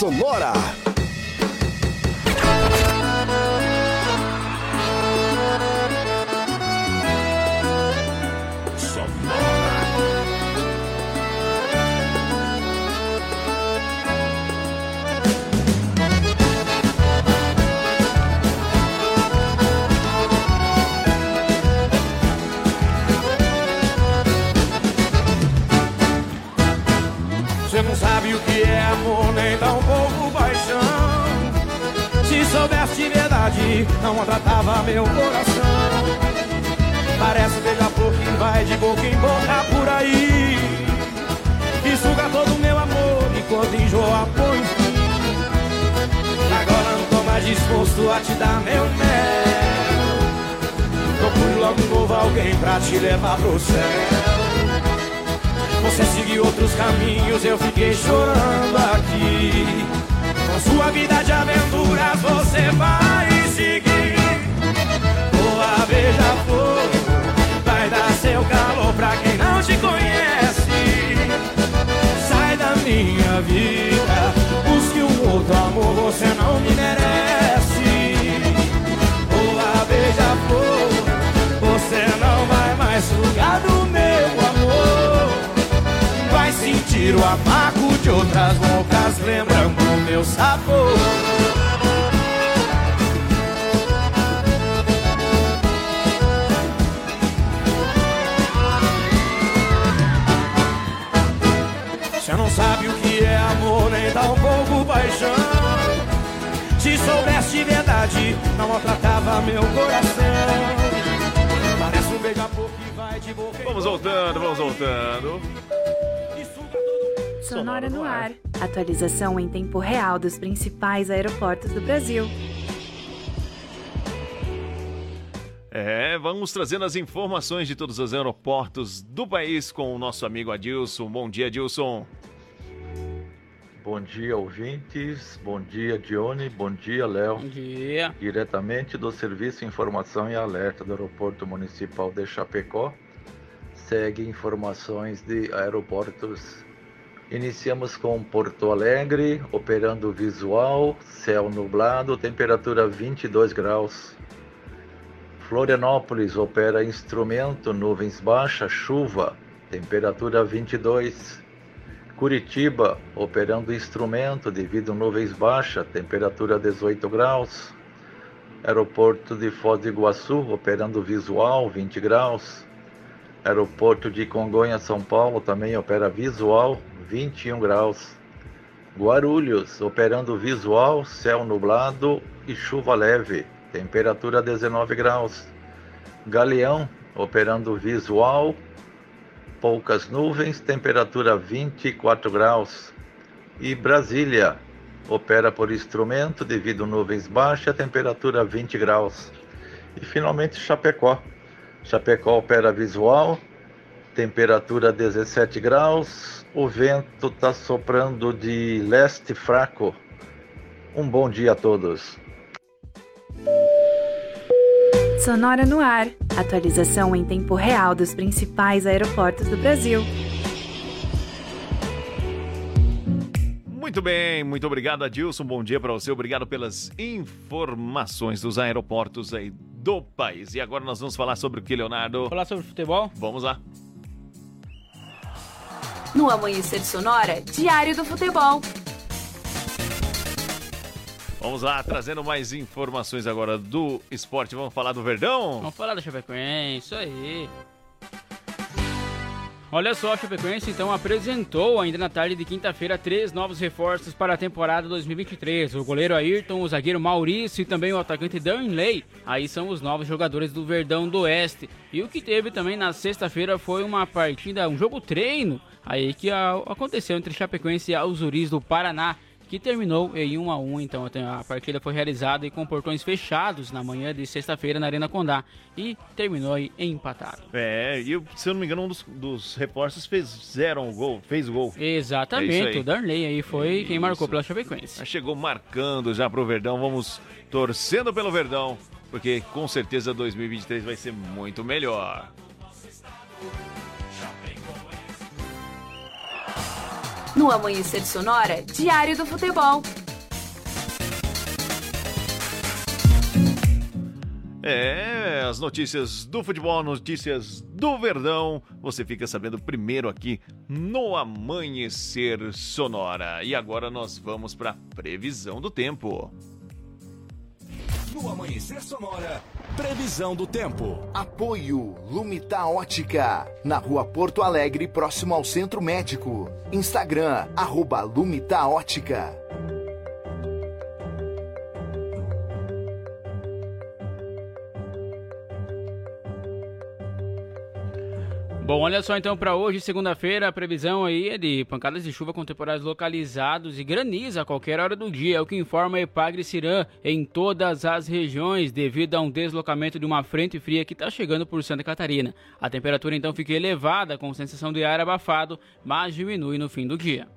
Sonora. Não maltratava meu coração. Parece beija-flor que vai de boca em boca por aí. E suga todo o meu amor enquanto enjoa põe. Agora não tô mais disposto a te dar meu mel. Procure logo um novo alguém pra te levar pro céu. Você seguiu outros caminhos, eu fiquei chorando aqui. Com sua vida de aventuras você vai beija-flor, vai dar seu calor pra quem não te conhece. Sai da minha vida, busque um outro amor, você não me merece. Boa beija-flor, você não vai mais sugar do meu amor. Vai sentir o amargo de outras bocas, lembrando o meu sabor. Dá um pouco paixão. Se soubesse de verdade, não maltratava meu coração. Parece um beija-flor que vai de boca Vamos voltando, vamos voltando. Sonora no ar. Atualização em tempo real dos principais aeroportos do Brasil. É, vamos trazendo as informações de todos os aeroportos do país com o nosso amigo Adilson. Bom dia, Adilson. Bom dia, ouvintes. Bom dia, Dione. Bom dia, Léo. Bom dia. Diretamente do Serviço Informação e Alerta do Aeroporto Municipal de Chapecó, segue informações de aeroportos. Iniciamos com Porto Alegre, operando visual, céu nublado, temperatura 22 graus. Florianópolis opera instrumento, nuvens baixas, chuva, temperatura 22. Curitiba operando instrumento devido nuvens baixas, temperatura 18 graus. Aeroporto de Foz do Iguaçu operando visual, 20 graus. Aeroporto de Congonha, São Paulo também opera visual, 21 graus. Guarulhos operando visual, céu nublado e chuva leve, temperatura 19 graus. Galeão operando visual, poucas nuvens, temperatura 24 graus. E Brasília opera por instrumento devido nuvens baixas temperatura 20 graus. E finalmente Chapecó. Chapecó opera visual, temperatura 17 graus, o vento está soprando de leste fraco. Um bom dia a todos. Sonora no ar. Atualização em tempo real dos principais aeroportos do Brasil. Muito bem, muito obrigado, Adilson. Bom dia para você. Obrigado pelas informações dos aeroportos aí do país. E agora nós vamos falar sobre o que, Leonardo? Falar sobre futebol? Vamos lá. No Amanhecer Sonora, Diário do Futebol. Vamos lá, trazendo mais informações agora do esporte. Vamos falar do Verdão? Vamos falar da Chapecoense, isso aí. Olha só, a Chapecoense então apresentou ainda na tarde de quinta-feira três novos reforços para a temporada 2023. O goleiro Ayrton, o zagueiro Maurício e também o atacante Danley. Aí são os novos jogadores do Verdão do Oeste. E o que teve também na sexta-feira foi uma partida, um jogo treino aí que aconteceu entre Chapecoense e Alzuris do Paraná que terminou em 1 a 1 então a partida foi realizada com portões fechados na manhã de sexta-feira na Arena Condá e terminou aí empatado. É, e se eu não me engano um dos, dos reforços fizeram o gol, fez o gol. Exatamente, É o Darley aí foi Isso. quem marcou pela Chapecoense. Chegou marcando já pro Verdão, vamos torcendo pelo Verdão, porque com certeza 2023 vai ser muito melhor. No Amanhecer Sonora, Diário do Futebol. É, as notícias do futebol, notícias do Verdão, você fica sabendo primeiro aqui no Amanhecer Sonora. E agora nós vamos para previsão do tempo. No Amanhecer Sonora, previsão do tempo. Apoio Lumita Ótica, na rua Porto Alegre, próximo ao Centro Médico. Instagram, arroba Lumita Ótica. Bom, olha só então para hoje, segunda-feira, a previsão aí é de pancadas de chuva com temporais localizados e granizo a qualquer hora do dia, é o que informa a Epagre Cirã em todas as regiões, devido a um deslocamento de uma frente fria que está chegando por Santa Catarina. A temperatura então fica elevada, com sensação de ar abafado, mas diminui no fim do dia.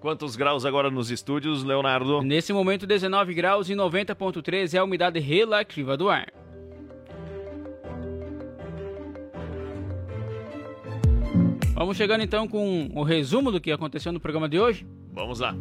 Quantos graus agora nos estúdios, Leonardo? Nesse momento, 19 graus e 90,3 é a umidade relativa do ar. Vamos chegando então com o resumo do que aconteceu no programa de hoje. Vamos lá.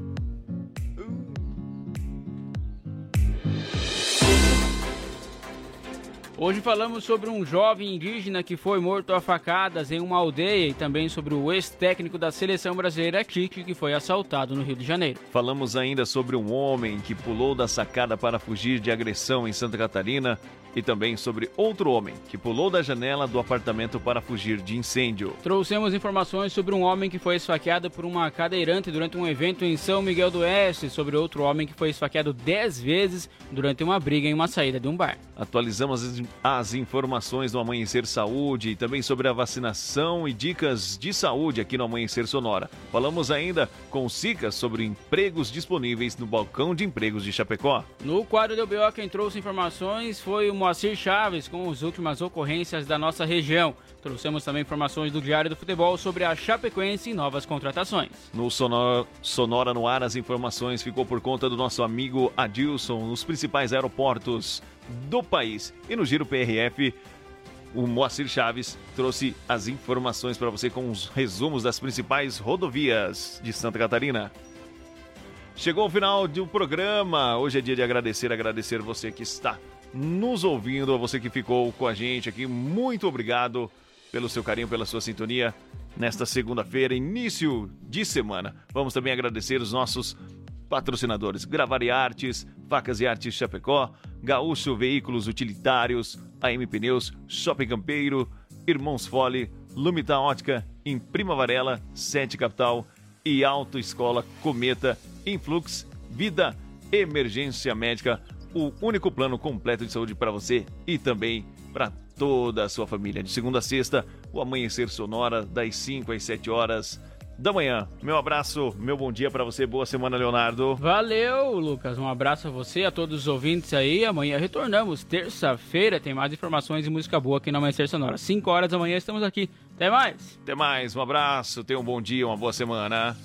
Hoje falamos sobre um jovem indígena que foi morto a facadas em uma aldeia e também sobre o ex-técnico da seleção brasileira Kiki que foi assaltado no Rio de Janeiro. Falamos ainda sobre um homem que pulou da sacada para fugir de agressão em Santa Catarina e também sobre outro homem que pulou da janela do apartamento para fugir de incêndio. Trouxemos informações sobre um homem que foi esfaqueado por uma cadeirante durante um evento em São Miguel do Oeste, sobre outro homem que foi esfaqueado 10 vezes durante uma briga em uma saída de um bar. Atualizamos as, as informações do Amanhecer Saúde e também sobre a vacinação e dicas de saúde aqui no Amanhecer Sonora. Falamos ainda com o Sica sobre empregos disponíveis no balcão de empregos de Chapecó. No quadro do BO, quem trouxe informações foi o Moacir Chaves com as últimas ocorrências da nossa região. Trouxemos também informações do Diário do Futebol sobre a Chapecoense e novas contratações. No Sonora, Sonora no Ar, as informações ficou por conta do nosso amigo Adilson nos principais aeroportos do país. E no Giro PRF, o Moacir Chaves trouxe as informações para você com os resumos das principais rodovias de Santa Catarina. Chegou o final do programa. Hoje é dia de agradecer, agradecer você que está nos ouvindo, a você que ficou com a gente aqui. Muito obrigado pelo seu carinho, pela sua sintonia nesta segunda-feira, início de semana. Vamos também agradecer os nossos patrocinadores: Gravar e Artes, Facas e Artes Chapecó, Gaúcho Veículos Utilitários, AM Pneus, Shopping Campeiro, Irmãos Fole, Lumita Ótica, Imprima Varela, Sete Capital e Autoescola Cometa, Influx, Vida, Emergência Médica, o único plano completo de saúde para você e também para toda a sua família. De segunda a sexta, o Amanhecer Sonora, das 5 às 7 horas da manhã. Meu abraço, meu bom dia para você, boa semana, Leonardo. Valeu, Lucas. Um abraço a você, a todos os ouvintes aí. Amanhã retornamos, terça-feira, tem mais informações e música boa aqui na Amanhecer Sonora. 5 horas da manhã estamos aqui. Até mais. Até mais, um abraço, tenha um bom dia, uma boa semana.